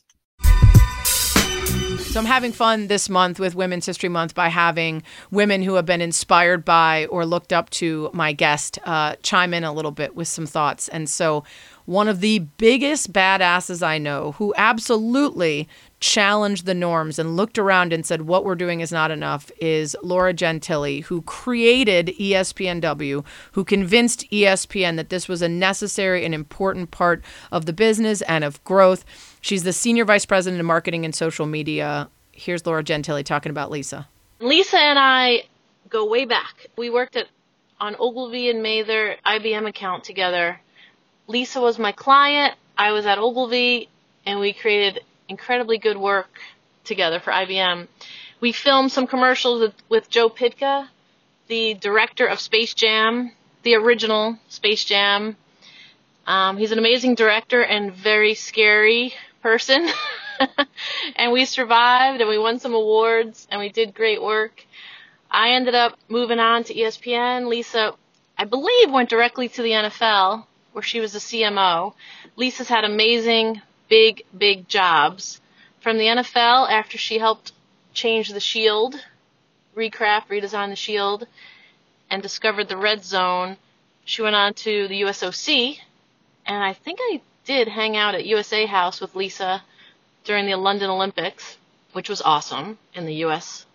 S1: So I'm having fun this month with Women's History Month by having women who have been inspired by or looked up to my guest uh, chime in a little bit with some thoughts. And so one of the biggest badasses I know who absolutely challenged the norms and looked around and said, What we're doing is not enough, is Laura Gentile, who created ESPNW, who convinced ESPN that this was a necessary and important part of the business and of growth. She's the Senior Vice President of Marketing and Social Media. Here's Laura Gentile talking about Lisa.
S4: Lisa and I go way back. We worked at on Ogilvy and Mather IBM account together Lisa was my client. I was at Ogilvy, and we created incredibly good work together for IBM. We filmed some commercials with, with Joe Pytka, the director of Space Jam, the original Space Jam. Um, he's an amazing director and very scary person. and we survived and we won some awards and we did great work. I ended up moving on to ESPN. Lisa, I believe, went directly to the NFL where she was a CMO. Lisa's had amazing, big, big jobs. From the NFL, after she helped change the shield, recraft, redesign the shield, and discovered the red zone. She went on to the USOC, and I think I did hang out at USA House with Lisa during the London Olympics, which was awesome, and the US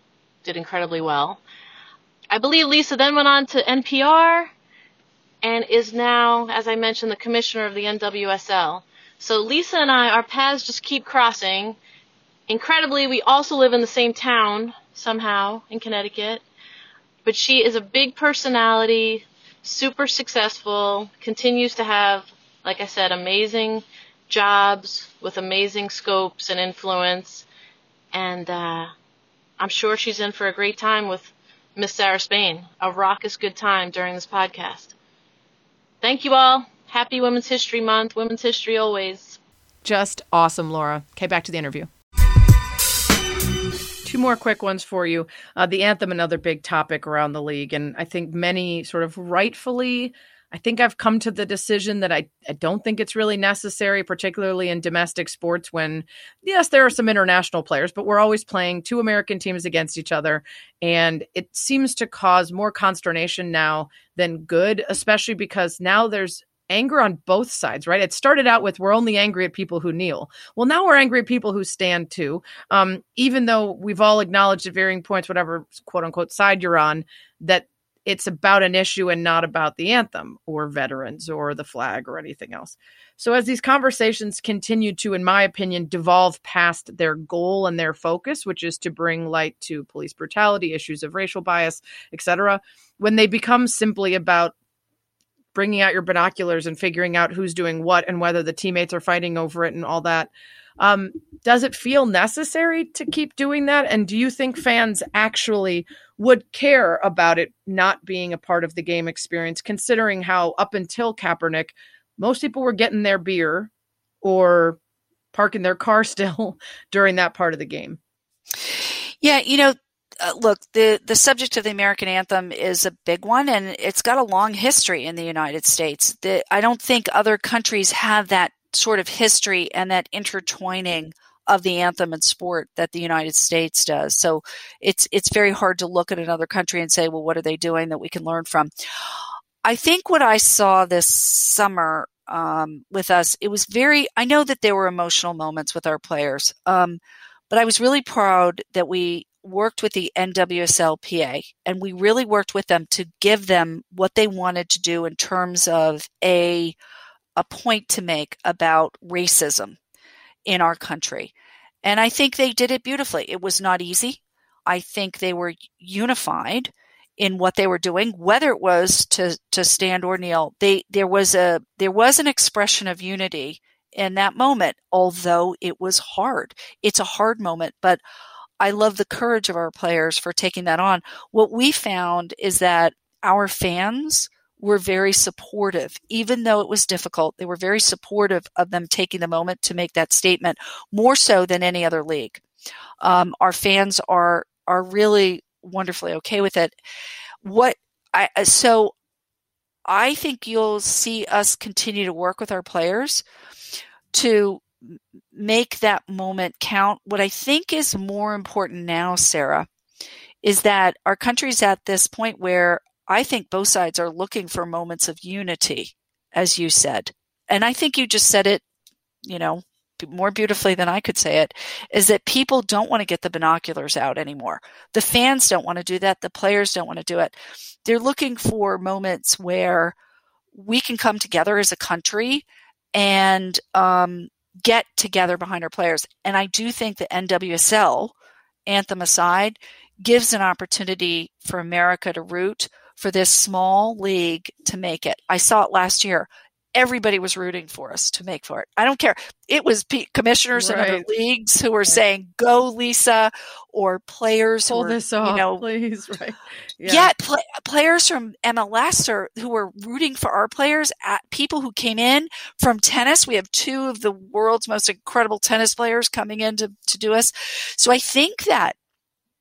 S4: did incredibly well. I believe Lisa then went on to NPR and is now, as I mentioned, the commissioner of the NWSL. So Lisa and I, our paths just keep crossing. Incredibly, we also live in the same town somehow in Connecticut. But she is a big personality, super successful, continues to have, like I said, amazing jobs with amazing scopes and influence. And uh, I'm sure she's in for a great time with Miss Sarah Spain. A raucous good time during this podcast. Thank you all. Happy Women's History Month. Women's History always.
S1: Just awesome, Laura. Okay, back to the interview. Two more quick ones for you. Uh, the anthem, another big topic around the league. And I think many sort of rightfully I think I've come to the decision that I, I don't think it's really necessary, particularly in domestic sports when, yes, there are some international players, but we're always playing two American teams against each other. And it seems to cause more consternation now than good, especially because now there's anger on both sides, right? It started out with we're only angry at people who kneel. Well, now we're angry at people who stand too. Um, even though we've all acknowledged at varying points, whatever quote unquote side you're on, that it's about an issue and not about the anthem or veterans or the flag or anything else. So as these conversations continue to in my opinion devolve past their goal and their focus which is to bring light to police brutality, issues of racial bias, etc., when they become simply about bringing out your binoculars and figuring out who's doing what and whether the teammates are fighting over it and all that um, does it feel necessary to keep doing that? And do you think fans actually would care about it not being a part of the game experience, considering how up until Kaepernick, most people were getting their beer or parking their car still during that part of the game?
S2: Yeah, you know, uh, look, the the subject of the American anthem is a big one, and it's got a long history in the United States. The, I don't think other countries have that sort of history and that intertwining of the anthem and sport that the United States does. So it's it's very hard to look at another country and say, well, what are they doing that we can learn from? I think what I saw this summer um, with us, it was very. I know that there were emotional moments with our players, um, but I was really proud that we worked with the NWSLPA and we really worked with them to give them what they wanted to do in terms of a a point to make about racism in our country. And I think they did it beautifully. It was not easy. I think they were unified in what they were doing, whether it was to, to stand or kneel. They, there was a, there was an expression of unity in that moment, although it was hard. It's a hard moment, but I love the courage of our players for taking that on. What we found is that our fans were very supportive, even though it was difficult. They were very supportive of them taking the moment to make that statement, more so than any other league. Um, our fans are are really wonderfully okay with it. What I so I think you'll see us continue to work with our players to make that moment count. What I think is more important now, Sarah, is that our country's at this point where I think both sides are looking for moments of unity, as you said. And I think you just said it, you know, more beautifully than I could say it, is that people don't want to get the binoculars out anymore. The fans don't want to do that. The players don't want to do it. They're looking for moments where we can come together as a country and um, get together behind our players. And I do think the NWSL, anthem aside, gives an opportunity for America to root for this small league to make it. I saw it last year. Everybody was rooting for us to make for it. I don't care. It was commissioners right. in other leagues who were right. saying, "Go, Lisa," or players
S1: pull
S2: who
S1: this
S2: off,
S1: you know, please. Right?
S2: Yeah, yeah pl- players from MLS or who were rooting for our players. At people who came in from tennis. We have two of the world's most incredible tennis players coming in to, to do us. So I think that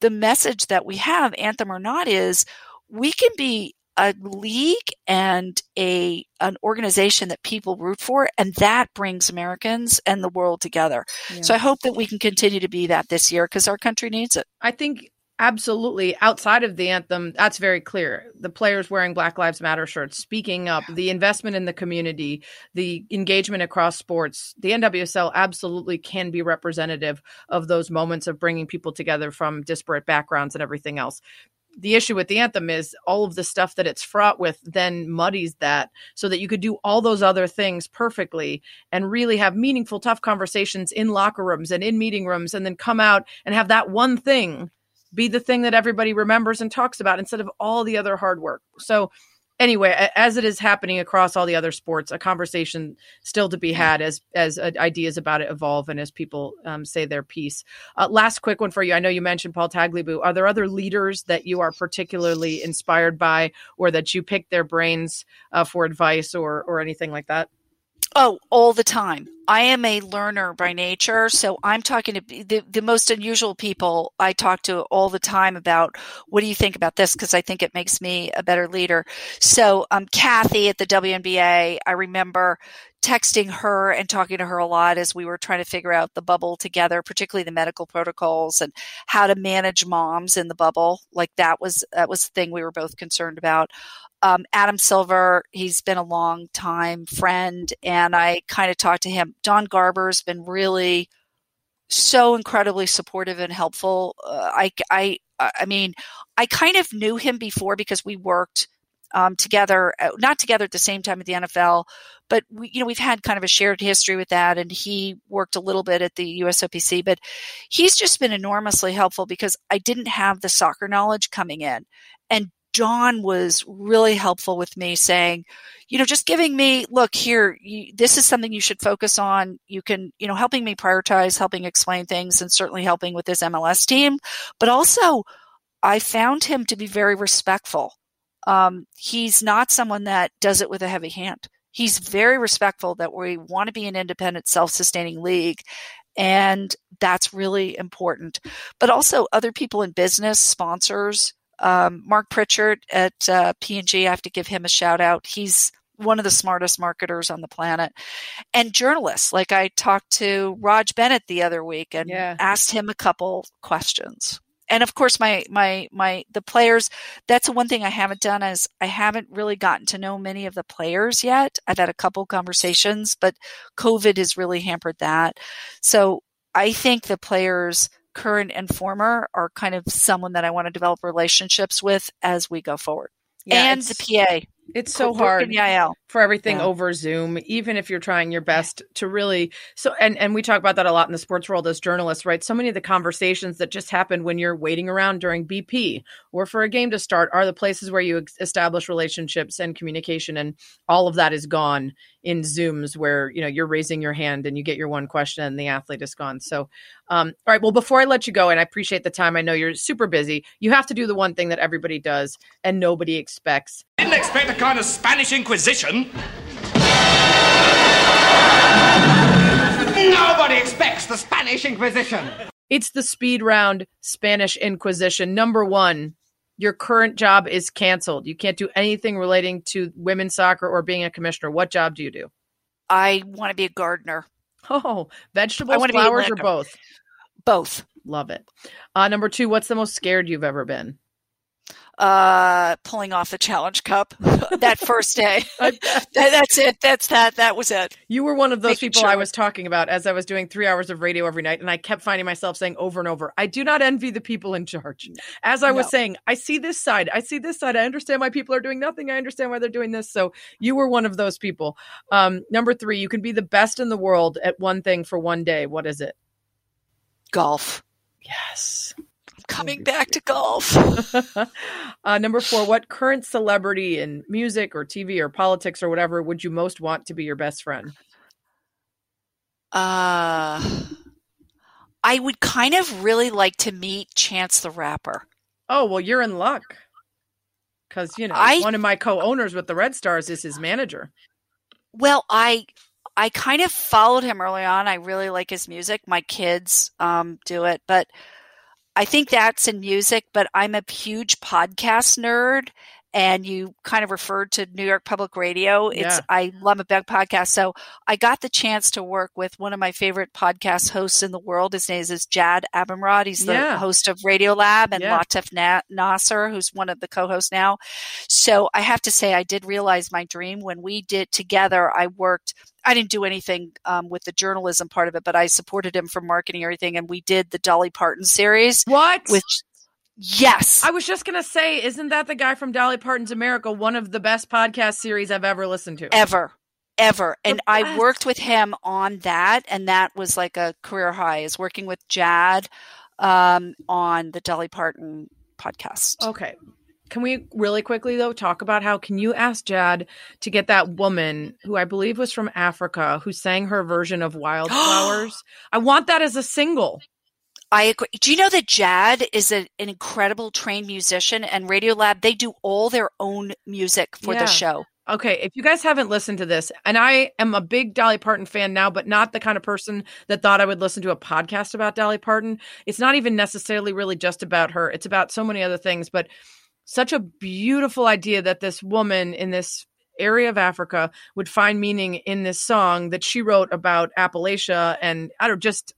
S2: the message that we have, anthem or not, is we can be a league and a an organization that people root for and that brings Americans and the world together. Yeah. So I hope that we can continue to be that this year because our country needs it.
S1: I think absolutely outside of the anthem that's very clear the players wearing black lives matter shirts speaking up the investment in the community the engagement across sports the nwsl absolutely can be representative of those moments of bringing people together from disparate backgrounds and everything else the issue with the anthem is all of the stuff that it's fraught with then muddies that so that you could do all those other things perfectly and really have meaningful tough conversations in locker rooms and in meeting rooms and then come out and have that one thing be the thing that everybody remembers and talks about instead of all the other hard work. So anyway, as it is happening across all the other sports, a conversation still to be had as as uh, ideas about it evolve and as people um, say their piece. Uh, last quick one for you. I know you mentioned Paul Tagliabue. Are there other leaders that you are particularly inspired by, or that you pick their brains uh, for advice or or anything like that?
S2: Oh, all the time. I am a learner by nature, so I'm talking to the, the most unusual people I talk to all the time about what do you think about this because I think it makes me a better leader. So, um, Kathy at the WNBA, I remember texting her and talking to her a lot as we were trying to figure out the bubble together, particularly the medical protocols and how to manage moms in the bubble. Like that was that was the thing we were both concerned about um, Adam Silver, he's been a long time friend, and I kind of talked to him. Don Garber's been really so incredibly supportive and helpful. Uh, I, I, I mean, I kind of knew him before because we worked um, together, uh, not together at the same time at the NFL, but we, you know, we've had kind of a shared history with that. And he worked a little bit at the USOPC, but he's just been enormously helpful because I didn't have the soccer knowledge coming in. And John was really helpful with me saying, you know, just giving me, look here, you, this is something you should focus on. You can, you know, helping me prioritize, helping explain things, and certainly helping with this MLS team. But also, I found him to be very respectful. Um, he's not someone that does it with a heavy hand. He's very respectful that we want to be an independent, self sustaining league. And that's really important. But also, other people in business, sponsors, um, Marc Pritchard at uh, P&G, I have to give him a shout out. He's one of the smartest marketers on the planet. And journalists, like I talked to Roger Bennett the other week and yeah. asked him a couple questions. And of course, my my my the players. That's the one thing I haven't done is I haven't really gotten to know many of the players yet. I've had a couple conversations, but COVID has really hampered that. So I think the players current and former are kind of someone that I want to develop relationships with as we go forward. Yeah, and the PA.
S1: It's so hard for everything yeah. over Zoom, even if you're trying your best to really. So, and and we talk about that a lot in the sports world as journalists, right? So many of the conversations that just happen when you're waiting around during BP or for a game to start are the places where you establish relationships and communication, and all of that is gone in Zooms where you know you're raising your hand and you get your one question and the athlete is gone. So, um, all right. Well, before I let you go, and I appreciate the time. I know you're super busy. You have to do the one thing that everybody does and nobody expects.
S5: Didn't expect a kind of Spanish Inquisition. Nobody expects the Spanish Inquisition.
S1: It's the speed round Spanish Inquisition. Number one, your current job is canceled. You can't do anything relating to women's soccer or being a commissioner. What job do you do?
S2: I want to be a gardener.
S1: Oh, vegetables, flowers, or both?
S2: Both.
S1: Love it. Uh, number two, what's the most scared you've ever been?
S2: Uh, pulling off the challenge cup that first day. that, that's it. That's that. That was it.
S1: You were one of those Making people sure. I was talking about as I was doing three hours of radio every night. And I kept finding myself saying over and over, I do not envy the people in charge. As I was no. saying, I see this side. I see this side. I understand why people are doing nothing. I understand why they're doing this. So you were one of those people. Um, number three, you can be the best in the world at one thing for one day. What is it?
S2: Golf.
S1: Yes
S2: coming back to golf.
S1: uh, number four, what current celebrity in music or TV or politics or whatever would you most want to be your best friend?
S2: Uh, I would kind of really like to meet Chance the Rapper.
S1: Oh, well, you're in luck. Because, you know, I, one of my co owners with the Red Stars is his manager.
S2: Well, I I kind of followed him early on. I really like his music. My kids um, do it, but I think that's in music, but I'm a huge podcast nerd. And you kind of referred to New York Public Radio. It's
S1: Yeah.
S2: I love a big podcast. So I got the chance to work with one of my favorite podcast hosts in the world. His name is Jad Abumrad. He's the
S1: Yeah.
S2: host of Radiolab and
S1: Yeah.
S2: Latif Na- Nasser, who's one of the co-hosts now. So I have to say, I did realize my dream when we did together. I worked. I didn't do anything um, with the journalism part of it, but I supported him for marketing everything. And we did the Dolly Parton series,
S1: What?
S2: which yes,
S1: I was just gonna say, isn't that the guy from Dolly Parton's America? One of the best podcast series I've ever listened to.
S2: ever ever and i worked with him on that and that was like a career high is working with jad um, on the dolly parton podcast
S1: Okay. Can we really quickly though talk about how can you ask Jad to get that woman who I believe was from Africa who sang her version of Wildflowers? I want that as a single.
S2: I agree do you know that jad is a, an incredible trained musician and radio lab they do all their own music for
S1: Yeah.
S2: the show
S1: Okay, if you guys haven't listened to this, and I am a big Dolly Parton fan now, but not the kind of person that thought I would listen to a podcast about Dolly Parton. It's not even necessarily really just about her, it's about so many other things, but such a beautiful idea that this woman in this area of Africa would find meaning in this song that she wrote about Appalachia. And I don't just,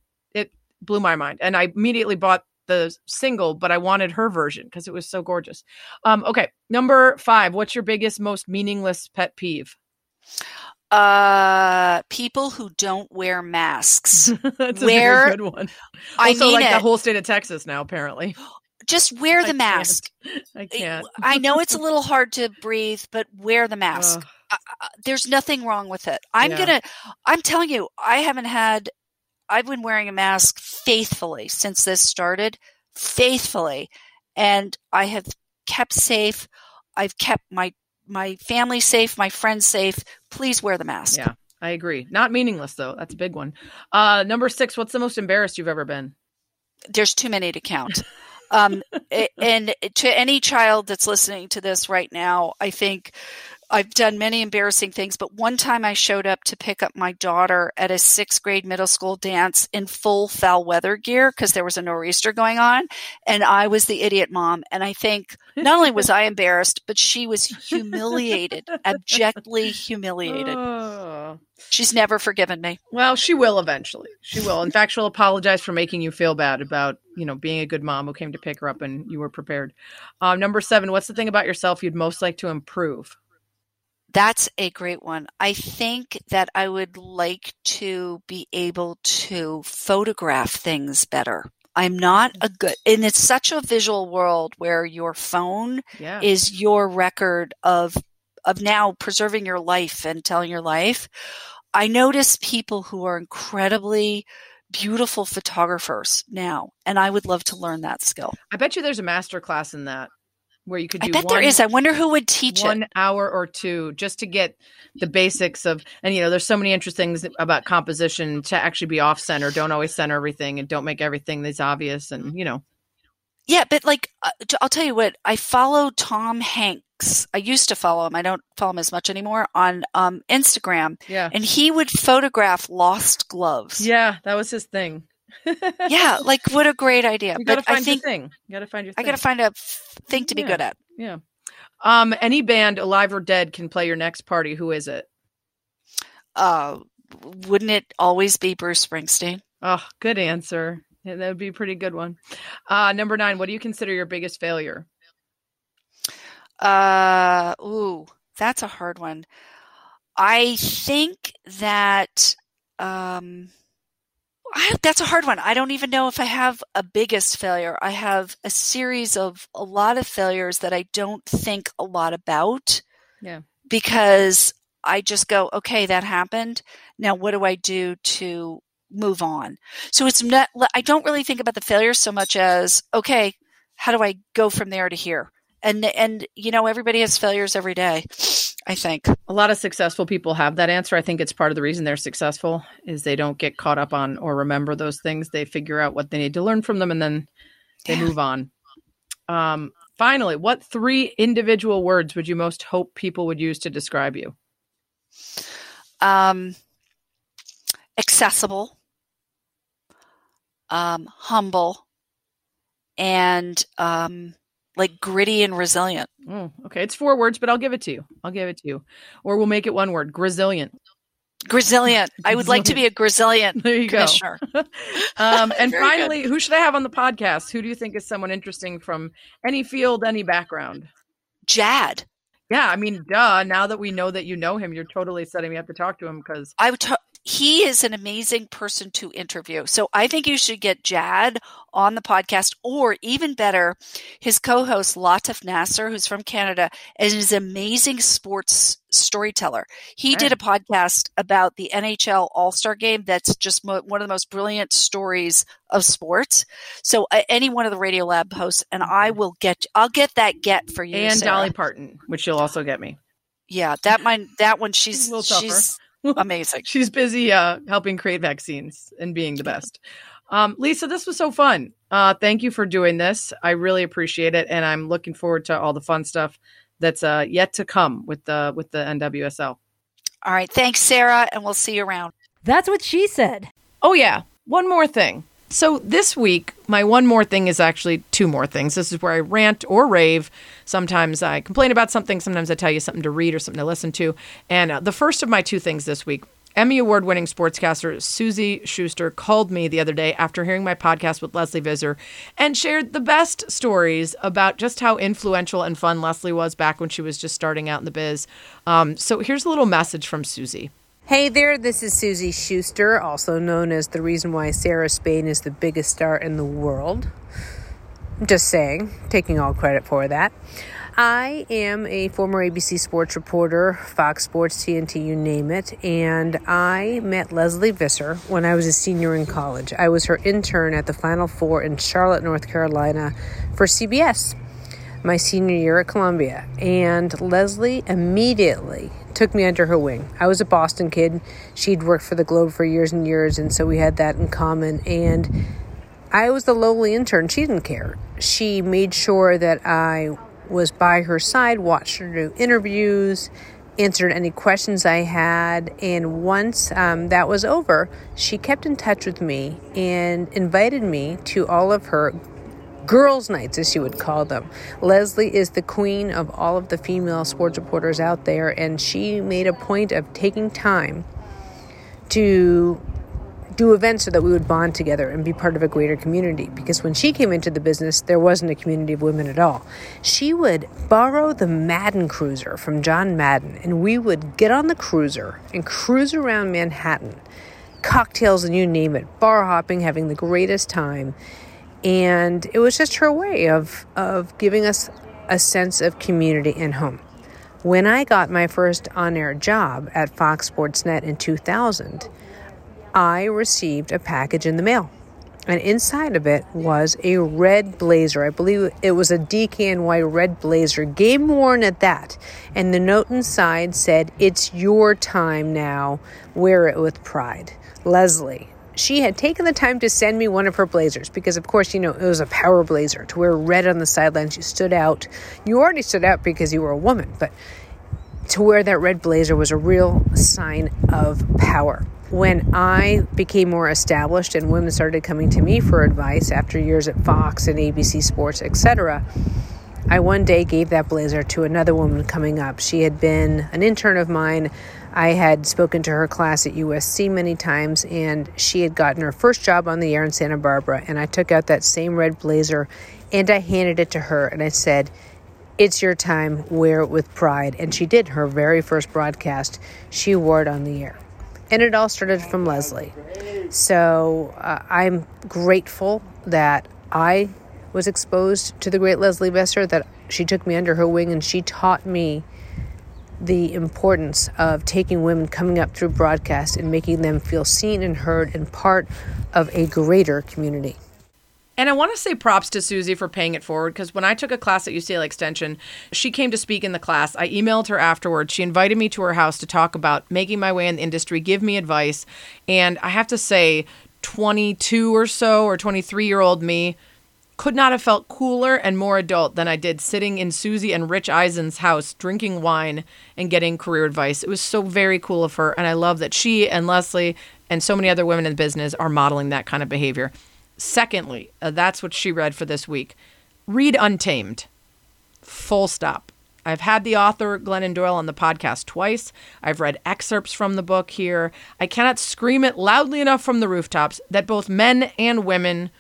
S1: blew my mind. And I immediately bought the single, but I wanted her version because it was so gorgeous. Um, okay, number five. What's your biggest, most meaningless pet peeve?
S2: uh people who don't wear masks
S1: That's a very good one.
S2: i
S1: also,
S2: mean
S1: like the whole state of Texas now, apparently.
S2: just wear
S1: I
S2: the
S1: can't.
S2: mask
S1: I can't.
S2: i know it's a little hard to breathe but wear the mask. I- I- there's nothing wrong with it. I'm
S1: Yeah.
S2: gonna. I'm telling you, I haven't had. I've been wearing a mask faithfully since this started, faithfully, and I have kept safe. I've kept my my family safe, my friends safe. Please wear the mask.
S1: Yeah, I agree. Not meaningless though. That's a big one. Uh, number six. What's the most embarrassed you've ever been?
S2: There's too many to count. Um, and to any child that's listening to this right now, I think I've done many embarrassing things, but one time I showed up to pick up my daughter at a sixth grade middle school dance in full foul weather gear because there was a nor'easter going on. And I was the idiot mom. And I think not only was I embarrassed, but she was humiliated, abjectly humiliated.
S1: Oh.
S2: She's never forgiven me.
S1: Well, she will eventually. She will. In fact, she'll apologize for making you feel bad about, you know, being a good mom who came to pick her up and you were prepared. Um, number seven, what's the thing about yourself you'd most like to improve?
S2: That's a great one. I think that I would like to be able to photograph things better. I'm not a mm. good, and it's such a visual world where your phone
S1: Yeah.
S2: is your record of of now preserving your life and telling your life. I notice people who are incredibly beautiful photographers now, and I would love to learn that skill.
S1: I bet you there's a master class in that where you could do
S2: I bet
S1: one,
S2: there is. I wonder who would teach
S1: one
S2: it.
S1: hour or two just to get the basics of and you know there's so many interesting things about composition to actually be off center don't always center everything and don't make everything that's obvious and you know
S2: Yeah, but like uh, I'll tell you what, I follow Tom Hanks. I used to follow him. I don't follow him as much anymore on um, Instagram,
S1: yeah
S2: and he would photograph lost gloves.
S1: yeah that was his thing
S2: yeah, like what a great idea.
S1: you gotta
S2: But I think
S1: your thing you gotta find your Thing.
S2: I got to find a thing to be
S1: Yeah.
S2: good at.
S1: yeah um any band alive or dead can play your next party who is it
S2: Uh, wouldn't it always be Bruce Springsteen?
S1: oh good answer yeah, that would be a pretty good one uh number nine what do you consider your biggest failure
S2: Uh, ooh, that's a hard one. I think that um, I, that's a hard one. I don't even know if I have a biggest failure. I have a series of a lot of failures that I don't think a lot about.
S1: Yeah.
S2: Because I just go, okay, that happened. Now, what do I do to move on? So it's not. I don't really think about the failures so much as, okay, how do I go from there to here? and and you know everybody has failures every day i think
S1: a lot of successful people have that answer. I think it's part of the reason they're successful is they don't get caught up on or remember those things. They figure out what they need to learn from them and then they
S2: Yeah.
S1: move on. Um, finally, what three individual words would you most hope people would use to describe you?
S2: um accessible um humble and um like gritty and resilient.
S1: Mm, okay, it's four words, but I'll give it to you. I'll give it to you. Or we'll make it one word resilient.
S2: Grisilient. I would like to be a Grisilient
S1: There you go.
S2: commissioner.
S1: Um, and finally, who should I have on the podcast? Who do you think is someone interesting from any field, any background?
S2: Jad.
S1: Yeah, I mean, duh. Now that we know that you know him, you're totally setting me up to talk to him because
S2: I would. ta- he is an amazing person to interview. So I think you should get Jad on the podcast, or even better, his co-host Latif Nasser, who's from Canada, and is an amazing sports storyteller. He did a podcast about the NHL All Star Game. That's just mo- one of the most brilliant stories of sports. So uh, any one of the Radiolab hosts, and I will get. I'll get that get for you,
S1: and
S2: Sarah.
S1: Dolly Parton, which you'll also get me.
S2: Yeah, that mine. That one. She's
S1: A little tougher.
S2: she's amazing.
S1: She's busy uh, helping create vaccines and being the best. Um, Lisa, this was so fun. Uh, thank you for doing this. I really appreciate it, and I'm looking forward to all the fun stuff that's uh, yet to come with the with the NWSL.
S2: All right. Thanks, Sarah, and we'll see you around.
S3: That's what she said.
S1: Oh yeah, one more thing. So this week, my one more thing is actually two more things. This is where I rant or rave. Sometimes I complain about something. Sometimes I tell you something to read or something to listen to. And uh, the first of my two things this week. Emmy Award winning sportscaster Suzy Shuster called me the other day after hearing my podcast with Lesley Visser and shared the best stories about just how influential and fun Lesley was back when she was just starting out in the biz. Um, so here's a little message from Suzy.
S6: Hey there, this is Suzy Shuster, also known as the reason why Sarah Spain is the biggest star in the world. I'm just saying, taking all credit for that. I am a former ABC Sports reporter, Fox Sports, TNT, you name it, and I met Lesley Visser when I was a senior in college. I was her intern at the Final Four in Charlotte, North Carolina for CBS my senior year at Columbia. And Lesley immediately took me under her wing. I was a Boston kid. She'd worked for the Globe for years and years, and so we had that in common. And I was the lowly intern. She didn't care. She made sure that I was by her side, watched her do interviews, answered any questions I had. And once um, that was over, she kept in touch with me and invited me to all of her girls' nights, as she would call them. Lesley is the queen of all of the female sports reporters out there, and she made a point of taking time to do events so that we would bond together and be part of a greater community. Because when she came into the business, there wasn't a community of women at all. She would borrow the Madden cruiser from John Madden, and we would get on the cruiser and cruise around Manhattan, cocktails and you name it, bar hopping, having the greatest time and it was just her way of of giving us a sense of community and home. When I got my first on-air job at Fox Sports Net in 2000, I received a package in the mail. And inside of it was a red blazer. I believe it was a DKNY red blazer, game worn at that. And the note inside said, It's your time now. Wear it with pride. Lesley, she had taken the time to send me one of her blazers because, of course, you know, it was a power blazer to wear red on the sidelines. You stood out. You already stood out because you were a woman, but to wear that red blazer was a real sign of power. When I became more established and women started coming to me for advice after years at Fox and ABC Sports, etc., I one day gave that blazer to another woman coming up. She had been an intern of mine. I had spoken to her class at USC many times, and she had gotten her first job on the air in Santa Barbara. And I took out that same red blazer and I handed it to her, and I said, It's your time, wear it with pride. And she did her very first broadcast. She wore it on the air. And it all started from Lesley. So uh, I'm grateful that I was exposed to the great Lesley Visser, that she took me under her wing and she taught me the importance of taking women coming up through broadcast and making them feel seen and heard and part of a greater community.
S1: And I want to say props to Suzy for paying it forward because when I took a class at UCLA Extension, she came to speak in the class. I emailed her afterwards. She invited me to her house to talk about making my way in the industry, give me advice. And I have to say, 22 or so, or 23 year old me, could not have felt cooler and more adult than I did sitting in Suzy and Rich Eisen's house drinking wine and getting career advice. It was so very cool of her. And I love that she and Lesley and so many other women in the business are modeling that kind of behavior. Secondly, uh, that's what she read for this week. Read Untamed. Full stop. I've had the author, Glennon Doyle, on the podcast twice. I've read excerpts from the book here. I cannot scream it loudly enough from the rooftops that both men and women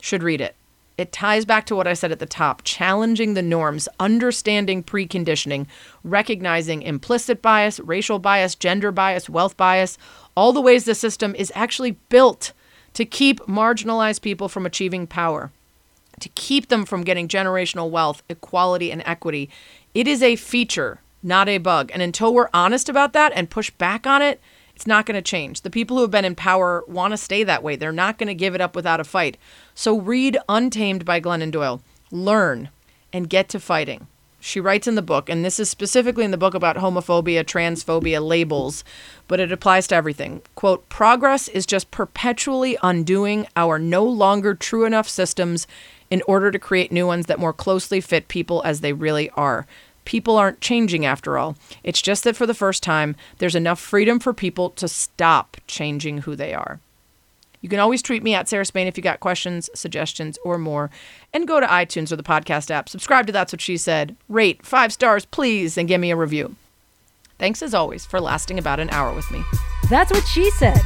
S1: should read it. It ties back to what I said at the top challenging the norms, understanding preconditioning, recognizing implicit bias, racial bias, gender bias, wealth bias, all the ways the system is actually built to keep marginalized people from achieving power, to keep them from getting generational wealth, equality, and equity. It is a feature, not a bug. And until we're honest about that and push back on it, it's not going to change. The people who have been in power want to stay that way. They're not going to give it up without a fight. So read Untamed by Glennon Doyle. Learn and get to fighting. She writes in the book, and this is specifically in the book about homophobia, transphobia, labels, but it applies to everything. Quote, progress is just perpetually undoing our no longer true enough systems in order to create new ones that more closely fit people as they really are. People aren't changing after all. It's just that for the first time, there's enough freedom for people to stop changing who they are. You can always tweet me at Sarah Spain if you got questions, suggestions, or more. And go to iTunes or the podcast app. Subscribe to That's What She Said. Rate five stars, please, and give me a review. Thanks as always for lasting about an hour with me.
S3: That's what she said.